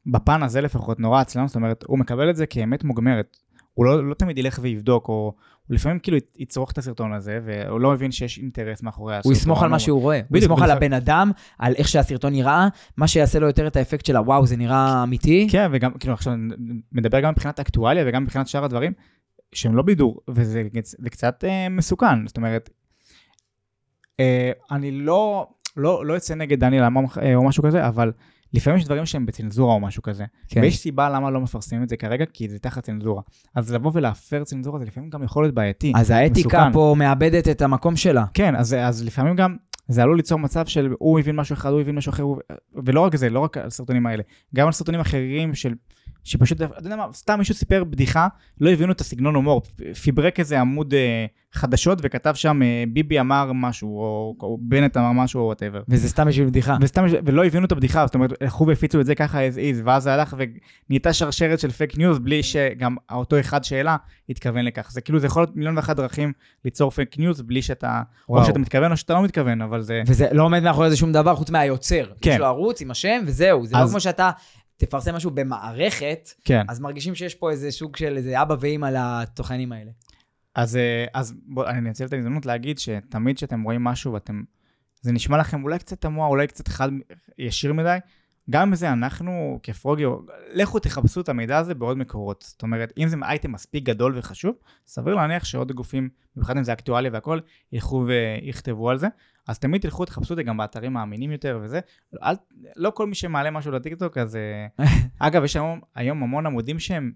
בפן הזה לפחות, נורא עצלן, זאת אומרת, הוא מקבל את זה כאמת מוגמרת. הוא לא, לא תמיד ילך ויבדוק, או הוא לפעמים כאילו יצרוך את הסרטון הזה, והוא לא מבין שיש אינטרס מאחורי הסרטון. הוא יסמוך על מה שהוא רואה, הוא יסמוך על. הבן אדם, על איך שהסרטון נראה, מה שיעשה לו יותר את האפקט של הוואו, זה נראה אמיתי. כן, וגם, כאילו עכשיו מדבר גם מבחינת אקטואליה וגם מבחינת שאר הדברים, שהם לא בידור, וזה זה קצת אה, מסוכן, זאת אומרת, אה, אני לא, לא, לא אצא נגד דניאל עמם אה, או משהו כזה, אבל לפעמים יש דברים שהם בצנזורה או משהו כזה. כן. ויש סיבה למה לא מפרסמים את זה כרגע, כי זה תחת צנזורה. אז לבוא ולהפר צנזורה זה לפעמים גם יכול להיות בעייתי. אז האתיקה מסוכן. פה מאבדת את המקום שלה. כן, אז, אז לפעמים גם זה עלול ליצור מצב של הוא הבין משהו אחד, הוא הבין משהו אחר. ולא רק זה, לא רק על הסרטונים האלה, גם על סרטונים אחרים של... שפשוט, אתה יודע מה, סתם מישהו סיפר בדיחה, לא הבינו את הסגנון הומור, פברק איזה עמוד אה, חדשות וכתב שם אה, ביבי אמר משהו, או, או בנט אמר משהו, או whatever. וזה סתם בשביל בדיחה. וסתם, ולא הבינו את הבדיחה, זאת אומרת, הלכו והפיצו את זה ככה as is, ואז זה הלך ונהייתה שרשרת של פייק ניוז, בלי שגם אותו אחד שאלה התכוון לכך. זה כאילו, זה יכול להיות מיליון ואחת דרכים ליצור פייק ניוז, בלי שאתה, וואו. או שאתה מתכוון או שאתה לא מתכוון, אבל זה... וזה לא עומד מאחורי זה שום דבר חוץ מהיוצר. כן. יש לו ערוץ עם השם וזהו, זה לא אז- כמו שאתה תפרסם משהו במערכת, כן. אז מרגישים שיש פה איזה סוג של איזה אבא ואמא לתוכנים האלה. אז, אה, אז בואו, אני אנצל את ההזדמנות להגיד שתמיד כשאתם רואים משהו ואתם, זה נשמע לכם אולי קצת תמוה, אולי קצת חד, ישיר מדי, גם בזה אנחנו כפרוגי, לכו תחפשו את המידע הזה בעוד מקורות. זאת אומרת, אם זה אייטם מספיק גדול וחשוב, סביר להניח שעוד גופים, במיוחד אם זה אקטואליה והכל, ילכו ויכתבו על זה. אז תמיד תלכו, תחפשו את זה גם באתרים אמינים יותר וזה. אל, לא כל מי שמעלה משהו לטיקטוק, אז... אה, אגב, יש היום, היום המון עמודים שהם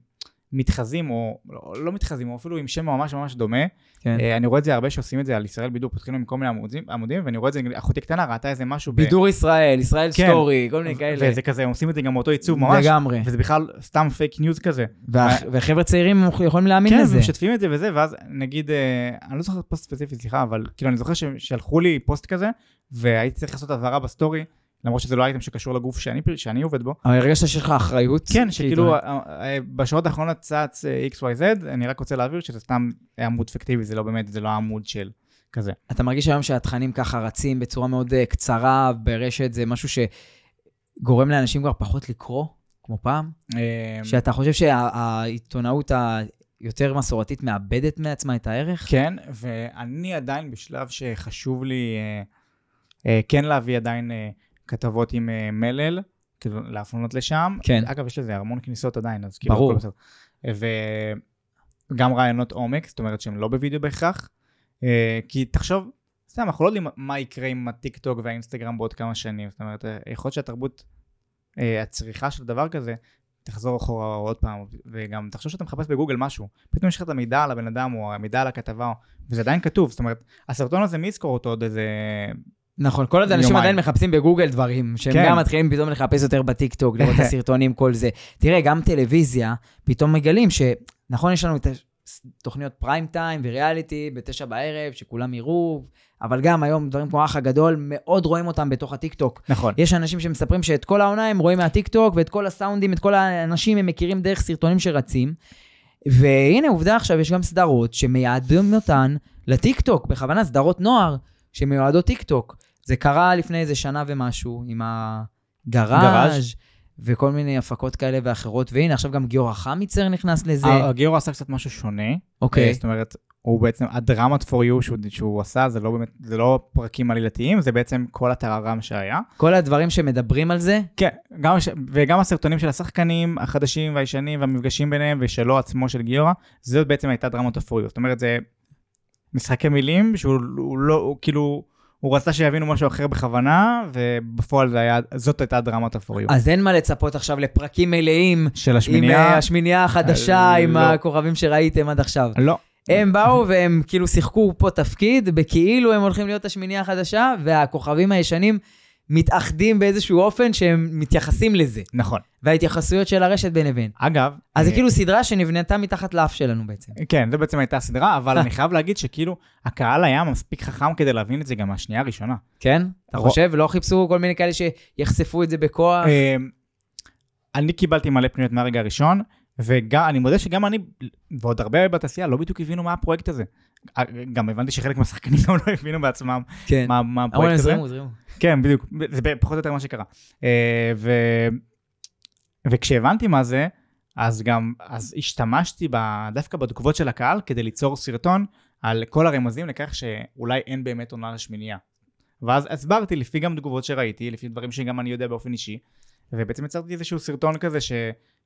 מתחזים, או לא, לא מתחזים, או אפילו עם שם ממש ממש דומה. כן. אה, אני רואה את זה הרבה שעושים את זה על ישראל בידור, פותחים להם כל מיני עמודים, עמודים ואני רואה את זה, אחותי קטנה ראתה איזה משהו. ב- בידור ישראל, ישראל כן. סטורי, כל מיני כאלה. וזה כזה, הם עושים את זה גם מאותו עיצוב ממש. לגמרי. וזה בכלל סתם פייק ניוז כזה. וה- וחבר'ה צעירים יכולים להאמין כן, לזה. ומשתפים את זה וזה, ואז נגיד, אה, אני לא זוכר פוסט ספציפי, סליחה, אבל כאילו אני זוכר ששלחו לי פוסט כזה, והייתי צריך לעשות הבהרה בסטורי, למרות שזה לא אייטם שקשור לגוף שאני, שאני עובד בו. אבל הרגשת שיש לך אחריות? כן, שכאילו כעיתונאי. אה, אה, בשעות האחרונות צץ אה, XYZ, אני רק רוצה להבהיר שזה סתם עמוד פיקטיבי, זה לא באמת, זה לא עמוד של כזה. אתה מרגיש היום שהתכנים ככה רצים בצורה מאוד קצרה ברשת, זה משהו שגורם לאנשים כבר פחות לקרוא, כמו פעם? אה, שאתה חושב שהעיתונאות היותר מסורתית מאבדת מעצמה את הערך? כן, ואני עדיין בשלב שחשוב לי כן להביא עדיין כתבות עם אה, מלל, כאילו להפנות לשם. כן. אגב, יש לזה המון כניסות עדיין, אז כאילו ברור. וגם רעיונות עומק, זאת אומרת שהם לא בווידאו בהכרח. אה, כי תחשוב, סתם, אנחנו לא יודעים מה יקרה עם הטיקטוק והאינסטגרם בעוד כמה שנים. זאת אומרת, אה, יכול להיות שהתרבות, הצריכה של דבר כזה, תחזור אחורה עוד פעם, וגם תחשוב שאתה מחפש בגוגל משהו, פתאום יש לך את המידע על הבן אדם או המידע על הכתבה, וזה עדיין כתוב, זאת אומרת, הסרטון הזה מי יזכור אותו עוד איזה... נכון, כל עוד אנשים. עדיין מחפשים בגוגל דברים, שהם כן. גם מתחילים פתאום לחפש יותר בטיקטוק, לראות את הסרטונים, כל זה. תראה, גם טלוויזיה, פתאום מגלים ש... נכון, יש לנו את תוכניות prime time וריאליטי בתשע בערב, שכולם יראו, אבל גם היום דברים כמו האח הגדול, מאוד רואים אותם בתוך הטיקטוק. נכון. יש אנשים שמספרים שאת כל העונה הם רואים מהטיקטוק, ואת כל הסאונדים, את כל האנשים הם מכירים דרך סרטונים שרצים. והנה, עובדה עכשיו, יש גם סדרות שמייעדים אותן לטיקטוק, בכוונה סדרות נוער שמיועדות טיקטוק. זה קרה לפני איזה שנה ומשהו עם הגראז' גראז'. וכל מיני הפקות כאלה ואחרות, והנה, עכשיו גם גיורא חמיצר נכנס לזה. גיורא עשה קצת משהו שונה. אוקיי. אה, זאת אומרת, הוא בעצם, הדרמת for you שהוא, שהוא עשה, זה לא באמת, זה לא פרקים עלילתיים, זה בעצם כל הטררם שהיה. כל הדברים שמדברים על זה, כן, גם, וגם הסרטונים של השחקנים החדשים והישנים והמפגשים ביניהם ושלו עצמו של גיורא, זאת בעצם הייתה דרמת הפוריו. זאת אומרת, זה משחקי מילים שהוא הוא לא, הוא כאילו, הוא רצה שיבינו משהו אחר בכוונה, ובפועל זה היה, זאת הייתה דרמת הפוריו. אז אין מה לצפות עכשיו לפרקים מלאים של עם השמינייה, אה, השמינייה החדשה, אה, עם לא. הכוכבים שראיתם עד עכשיו. לא. הם באו והם כאילו שיחקו פה תפקיד, בכאילו הם הולכים להיות השמינייה החדשה, והכוכבים הישנים מתאחדים באיזשהו אופן שהם מתייחסים לזה. נכון. וההתייחסויות של הרשת בין לבין. אגב... אז זה אה, כאילו סדרה שנבנתה מתחת לאף שלנו בעצם. כן, זו בעצם הייתה הסדרה, אבל אני חייב להגיד שכאילו, הקהל היה מספיק חכם כדי להבין את זה גם מהשנייה הראשונה. כן? אתה חושב? לא חיפשו כל מיני כאלה שיחשפו את זה בכוח? אה, אני קיבלתי מלא פניות מהרגע הראשון, ואני מודה שגם אני, ועוד הרבה בתעשייה, לא בדיוק הבינו מה הפרויקט הזה. אה, גם הבנתי שחלק מהשחקנים גם לא הבינו בעצמם כן. מה, מה הפרויקט הזה. זרמו, זרמו. כן, בדיוק, זה פחות או יותר מה שקרה. אה, ו... וכשהבנתי מה זה, אז גם, אז השתמשתי ב... דווקא בתגובות של הקהל כדי ליצור סרטון על כל הרמזים לכך שאולי אין באמת עונה לשמינייה. ואז הסברתי לפי גם תגובות שראיתי, לפי דברים שגם אני יודע באופן אישי, ובעצם יצרתי איזשהו סרטון כזה ש...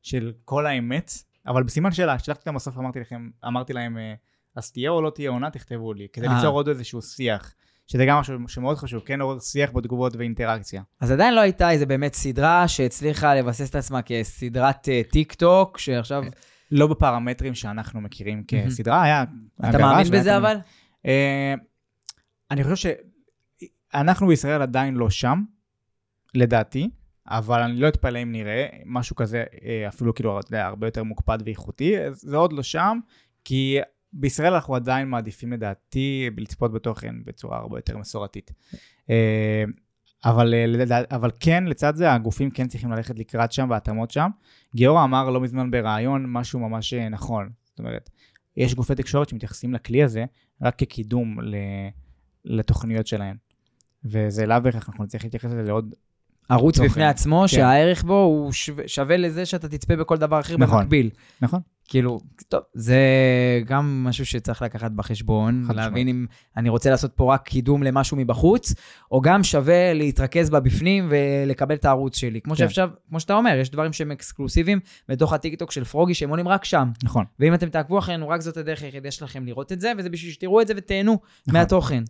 של כל האמת, אבל בסימן שאלה, שלחתי אותם בסוף, אמרתי לכם, אמרתי להם, אה, אז תהיה או לא תהיה עונה, תכתבו לי, כדי אה. ליצור עוד איזשהו שיח, שזה גם משהו שמאוד חשוב, כן עורר שיח בתגובות ואינטראקציה. אז עדיין לא הייתה איזה באמת סדרה שהצליחה לבסס את עצמה כסדרת אה, טיק טוק, שעכשיו... לא בפרמטרים שאנחנו מכירים כסדרה, היה... אתה מאמין בזה אבל? אני חושב שאנחנו בישראל עדיין לא שם, לדעתי, אבל אני לא אתפלא אם נראה משהו כזה, אה, אפילו כאילו אתה הרבה יותר מוקפד ואיכותי, זה עוד לא שם, כי בישראל אנחנו עדיין מעדיפים לדעתי לצפות בתוכן בצורה הרבה יותר מסורתית. אה, אבל, אה, אבל כן, לצד זה, הגופים כן צריכים ללכת לקראת שם והתאמות שם. גיורא אמר לא מזמן בריאיון משהו ממש נכון. זאת אומרת, יש גופי תקשורת שמתייחסים לכלי הזה רק כקידום לתוכניות שלהם. וזה לאו בהכרח, אנחנו נצטרך להתייחס לזה לעוד... ערוץ תוכן. בפני עצמו, כן. שהערך בו הוא שווה- שווה לזה שאתה תצפה בכל דבר אחר נכון. במקביל. נכון? כאילו, טוב, זה גם משהו שצריך לקחת בחשבון, להבין אם אני רוצה לעשות פה רק קידום למשהו מבחוץ, או גם שווה להתרכז בה בפנים ולקבל את הערוץ שלי. כמו כן. שאפשר, כמו שאתה אומר, יש דברים שהם אקסקלוסיביים בתוך הטיקטוק של פרוגי, שהם עולים רק שם. נכון. ואם אתם תעקבו אחרינו, רק זאת הדרך היחידה שלכם לראות את זה, וזה בשביל שתראו את זה ותהנו נכון. מהתוכן.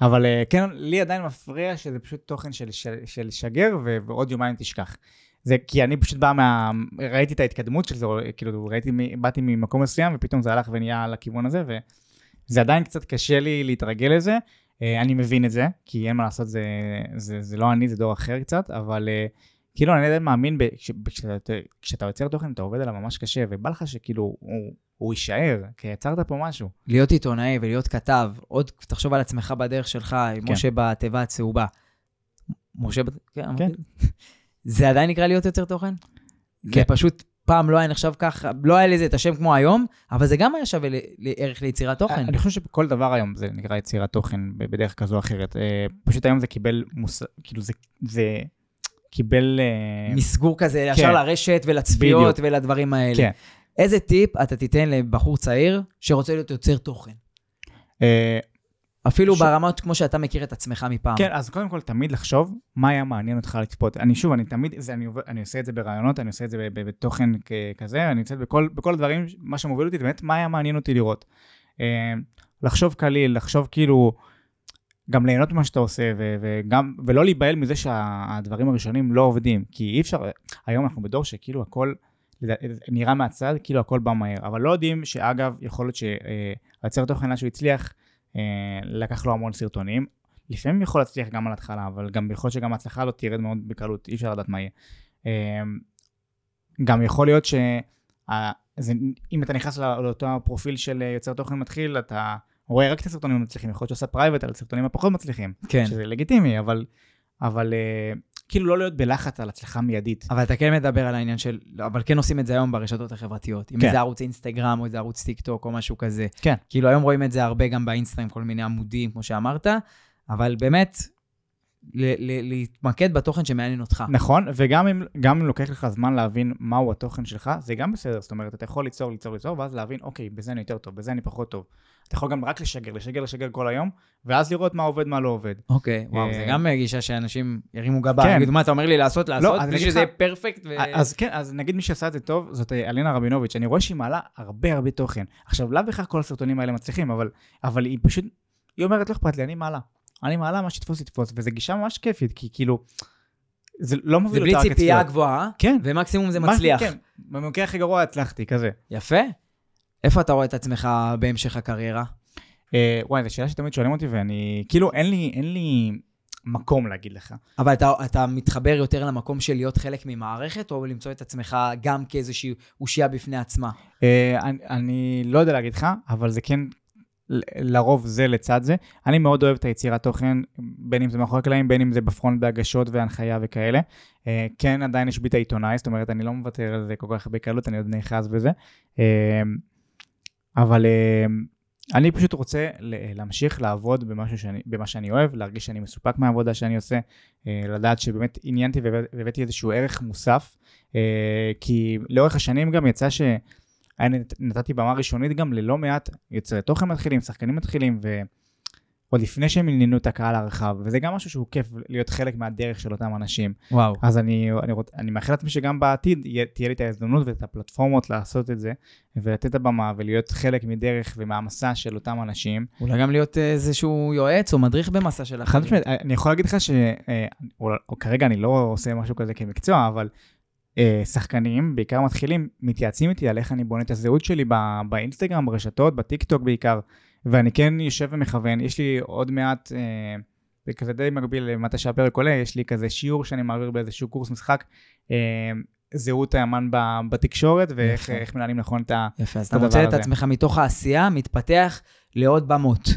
אבל אה, כן, לי עדיין מפריע שזה פשוט תוכן של, של, של שגר, ו- ועוד יומיים תשכח. זה כי אני פשוט בא מה... ראיתי את ההתקדמות של זה, כאילו, ראיתי, באתי ממקום מסוים, ופתאום זה הלך ונהיה לכיוון הזה, וזה עדיין קצת קשה לי להתרגל לזה. אה, אני מבין את זה, כי אין מה לעשות, זה, זה, זה לא אני, זה דור אחר קצת, אבל אה, כאילו, אני עדיין מאמין, ב- כש- כשאתה, כשאתה יוצר תוכן, אתה עובד עליו ממש קשה, ובא לך שכאילו, הוא, הוא יישאר, כי יצרת פה משהו. להיות עיתונאי ולהיות כתב, עוד תחשוב על עצמך בדרך שלך, כן. משה בתיבה הצהובה. משה. כן, כן. זה עדיין נקרא להיות יוצר תוכן? כן. זה פשוט פעם לא היה נחשב ככה, לא היה לזה את השם כמו היום, אבל זה גם היה שווה ל- לערך ליצירת תוכן. אני חושב שכל דבר היום זה נקרא יצירת תוכן בדרך כזו או אחרת. אה, פשוט היום זה קיבל מוס... כאילו זה, זה קיבל... אה, מסגור כזה ישר לרשת ולצפיות ולדברים האלה. כן. איזה טיפ אתה תיתן לבחור צעיר שרוצה להיות יוצר תוכן? אה, אפילו ש- ברמות כמו שאתה מכיר את עצמך מפעם. כן, אז קודם כל תמיד לחשוב מה היה מעניין אותך לצפות. אני שוב, אני תמיד, זה, אני, אני עושה את זה ברעיונות, אני עושה את זה בתוכן כזה, אני עושה את זה בכל, בכל הדברים, מה שמוביל אותי, באמת, מה היה מעניין אותי לראות. אה, לחשוב קליל, לחשוב כאילו, גם ליהנות ממה שאתה עושה, ו- וגם, ולא להיבהל מזה שהדברים הראשונים לא עובדים, כי אי אפשר, היום אנחנו בדור שכאילו הכל נראה מהצד, כאילו הכל בא מהר, אבל לא יודעים שאגב, יכול להיות שהיוצר תוכן, שהוא הצליח, אה, לקח לו המון סרטונים, לפעמים יכול להצליח גם על התחלה, אבל גם יכול להיות שגם ההצלחה הזאת תרד מאוד בקלות, אי אפשר לדעת מה יהיה. אמ, גם יכול להיות ש... ה- זה- אם אתה נכנס לא- לאותו פרופיל של אה, יוצר תוכן מתחיל, אתה רואה רק את הסרטונים המצליחים, יכול להיות שעושה private על הסרטונים הפחות מצליחים, כן. שזה לגיטימי, אבל, אבל אה, כאילו לא להיות בלחץ על הצלחה מיידית. אבל אתה כן מדבר על העניין של, לא, אבל כן עושים את זה היום ברשתות החברתיות. אם כן. זה ערוץ אינסטגרם או איזה ערוץ טיק טוק או משהו כזה. כן. כאילו היום רואים את זה הרבה גם באינסטגרם, כל מיני עמודים, כמו שאמרת, אבל באמת, להתמקד בתוכן שמעניין אותך. נכון, וגם אם, גם אם לוקח לך זמן להבין מהו התוכן שלך, זה גם בסדר, זאת אומרת, אתה יכול ליצור, ליצור, ליצור, ואז להבין, אוקיי, בזה אני יותר טוב, בזה אני פחות טוב. אתה יכול גם רק לשגר, לשגר, לשגר כל היום, ואז לראות מה עובד, מה לא עובד. אוקיי, וואו, אה, זה גם גישה שאנשים ירימו גבה, כן. יגידו, מה, אתה אומר לי לעשות, לעשות, אז בלי שזה יהיה פרפקט ו... אז כן, אז נגיד מי שעשה את זה טוב, זאת אה, אלינה רבינוביץ', אני רואה שהיא מעלה הרבה הרבה תוכן. עכשיו, לאו בהכרח כל הסרטונים האלה מצליחים, אבל, אבל היא פשוט, היא אומרת, לא אכפת לי, אני מעלה. אני מעלה, מה שתפוס יתפוס, וזו גישה ממש כיפית, כי כאילו, זה לא זה מוביל בלי אותה רק ציפייה לצפיות. גבוהה, כן. ומקסימום זה מצליח. כן, במקרה הכי גרוע הצלחתי, כזה. יפה. איפה אתה רואה את עצמך בהמשך הקריירה? אה, וואי, זו שאלה שתמיד שואלים אותי, ואני, כאילו, אין לי, אין לי, מקום להגיד לך. אבל אתה, אתה מתחבר יותר למקום של להיות חלק ממערכת, או למצוא את עצמך גם כאיזושהי אושייה בפני עצמה? אה, אני, אני לא יודע להגיד לך, אבל זה כן, לרוב זה לצד זה. אני מאוד אוהב את היצירת תוכן, בין אם זה מאחורי הקלעים, בין אם זה בפרונט בהגשות והנחיה וכאלה. אה, כן, עדיין יש בי את העיתונאי, זאת אומרת, אני לא מוותר על זה כל כך בקלות, אני עוד נאחז בזה. אה, אבל אה, אני פשוט רוצה להמשיך לעבוד שאני, במה שאני אוהב, להרגיש שאני מסופק מהעבודה שאני עושה, לדעת שבאמת עניינתי והבא- והבאתי איזשהו ערך מוסף, כי לאורך השנים גם יצא ש... אני נת- נתתי במה ראשונית גם ללא מעט יוצרי תוכן מתחילים, שחקנים מתחילים, ועוד לפני שהם עניינו את הקהל הרחב, וזה גם משהו שהוא כיף להיות חלק מהדרך של אותם אנשים. וואו. אז אני, אני, רוצ, אני מאחל לעצמי שגם בעתיד תהיה לי את ההזדמנות ואת הפלטפורמות לעשות את זה, ולתת את הבמה ולהיות חלק מדרך ומהמסע של אותם אנשים. אולי גם להיות איזשהו יועץ או מדריך במסע של אחרים. משמעית, אני יכול להגיד לך שכרגע אני לא עושה משהו כזה כמקצוע, אבל אה, שחקנים, בעיקר מתחילים, מתייעצים איתי על איך אני בונה את הזהות שלי באינסטגרם, ברשתות, בטיקטוק בעיקר, ואני כן יושב ומכוון. יש לי עוד מעט, אה, זה כזה די מקביל למתי שהפרק עולה, יש לי כזה שיעור שאני מעביר באיזשהו קורס משחק, אה, זהות האמן בתקשורת, ואיך מנהלים נכון את ה... יפה, אז אתה הדבר מוצא את הזה. עצמך מתוך העשייה, מתפתח לעוד במות.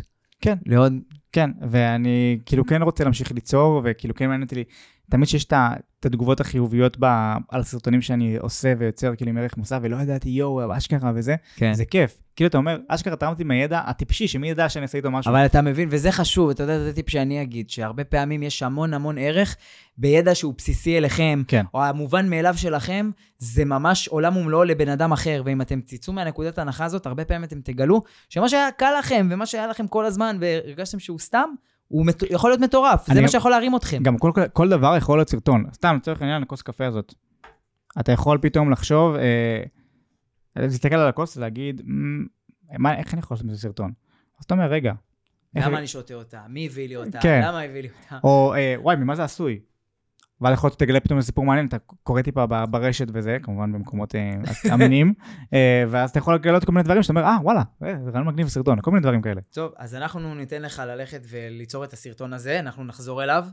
כן. לעוד... כן, ואני כאילו כן רוצה להמשיך ליצור, וכאילו כן מעניין אותי, תמיד שיש את התגובות החיוביות ב, על הסרטונים שאני עושה ויוצר כאילו עם ערך מוסף, ולא ידעתי יואו, אשכרה וזה, כן. זה כיף. כאילו אתה אומר, אשכרה תרמתי מהידע הטיפשי, שמי ידע שאני אעשה איתו משהו. אבל אתה מבין, וזה חשוב, אתה יודע, זה טיפ שאני אגיד, שהרבה פעמים יש המון המון ערך בידע שהוא בסיסי אליכם, כן. או המובן מאליו שלכם, זה ממש עולם ומלואו לבן אדם אחר, ואם אתם תצאו מהנקודת ההנחה הזאת, הרבה פעמים אתם תגלו שמה שהיה קל לכם, ומה שהיה לכם כל הזמן, והרגשתם שהוא סתם, הוא מט... יכול להיות מטורף, זה מה שיכול להרים אתכם. גם כל, כל דבר יכול להיות סרטון. סתם, לצורך העניין, הכוס קפה הזאת. אתה יכול פתאום לחשוב, אה, להסתכל על הכוס ולהגיד, "מ, מה, איך אני יכול לעשות מזה סרטון? אז אתה אומר, רגע. למה אני- אני שותה אותה? מי הביא לי אותה? כן. למה הביא לי אותה? או אה, וואי, ממה זה עשוי? ואז יכול להיות שתגלה פתאום איזה סיפור מעניין, אתה קורא טיפה ברשת וזה, כמובן במקומות אה, אמינים, אה, ואז אתה יכול לגלות כל מיני דברים שאתה אומר, אה, וואלה, אה, זה רעיון מגניב בסרטון, כל מיני דברים כאלה. טוב, אז אנחנו ניתן לך ללכת וליצור את הסרטון הזה, אנחנו נחזור אליו.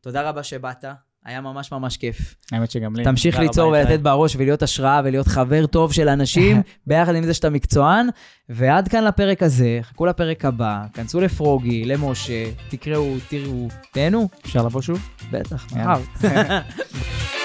תודה רבה שבאת, היה ממש ממש כיף. האמת שגם לי. תמשיך ליצור ולתת. בראש ולהיות השראה ולהיות חבר טוב של אנשים, ביחד עם זה שאתה מקצוען. ועד כאן לפרק הזה, חכו לפרק הבא, כנסו לפרוגי, למשה, תקראו, תראו, תהנו, אפשר לבוא שוב? בטח. מחר.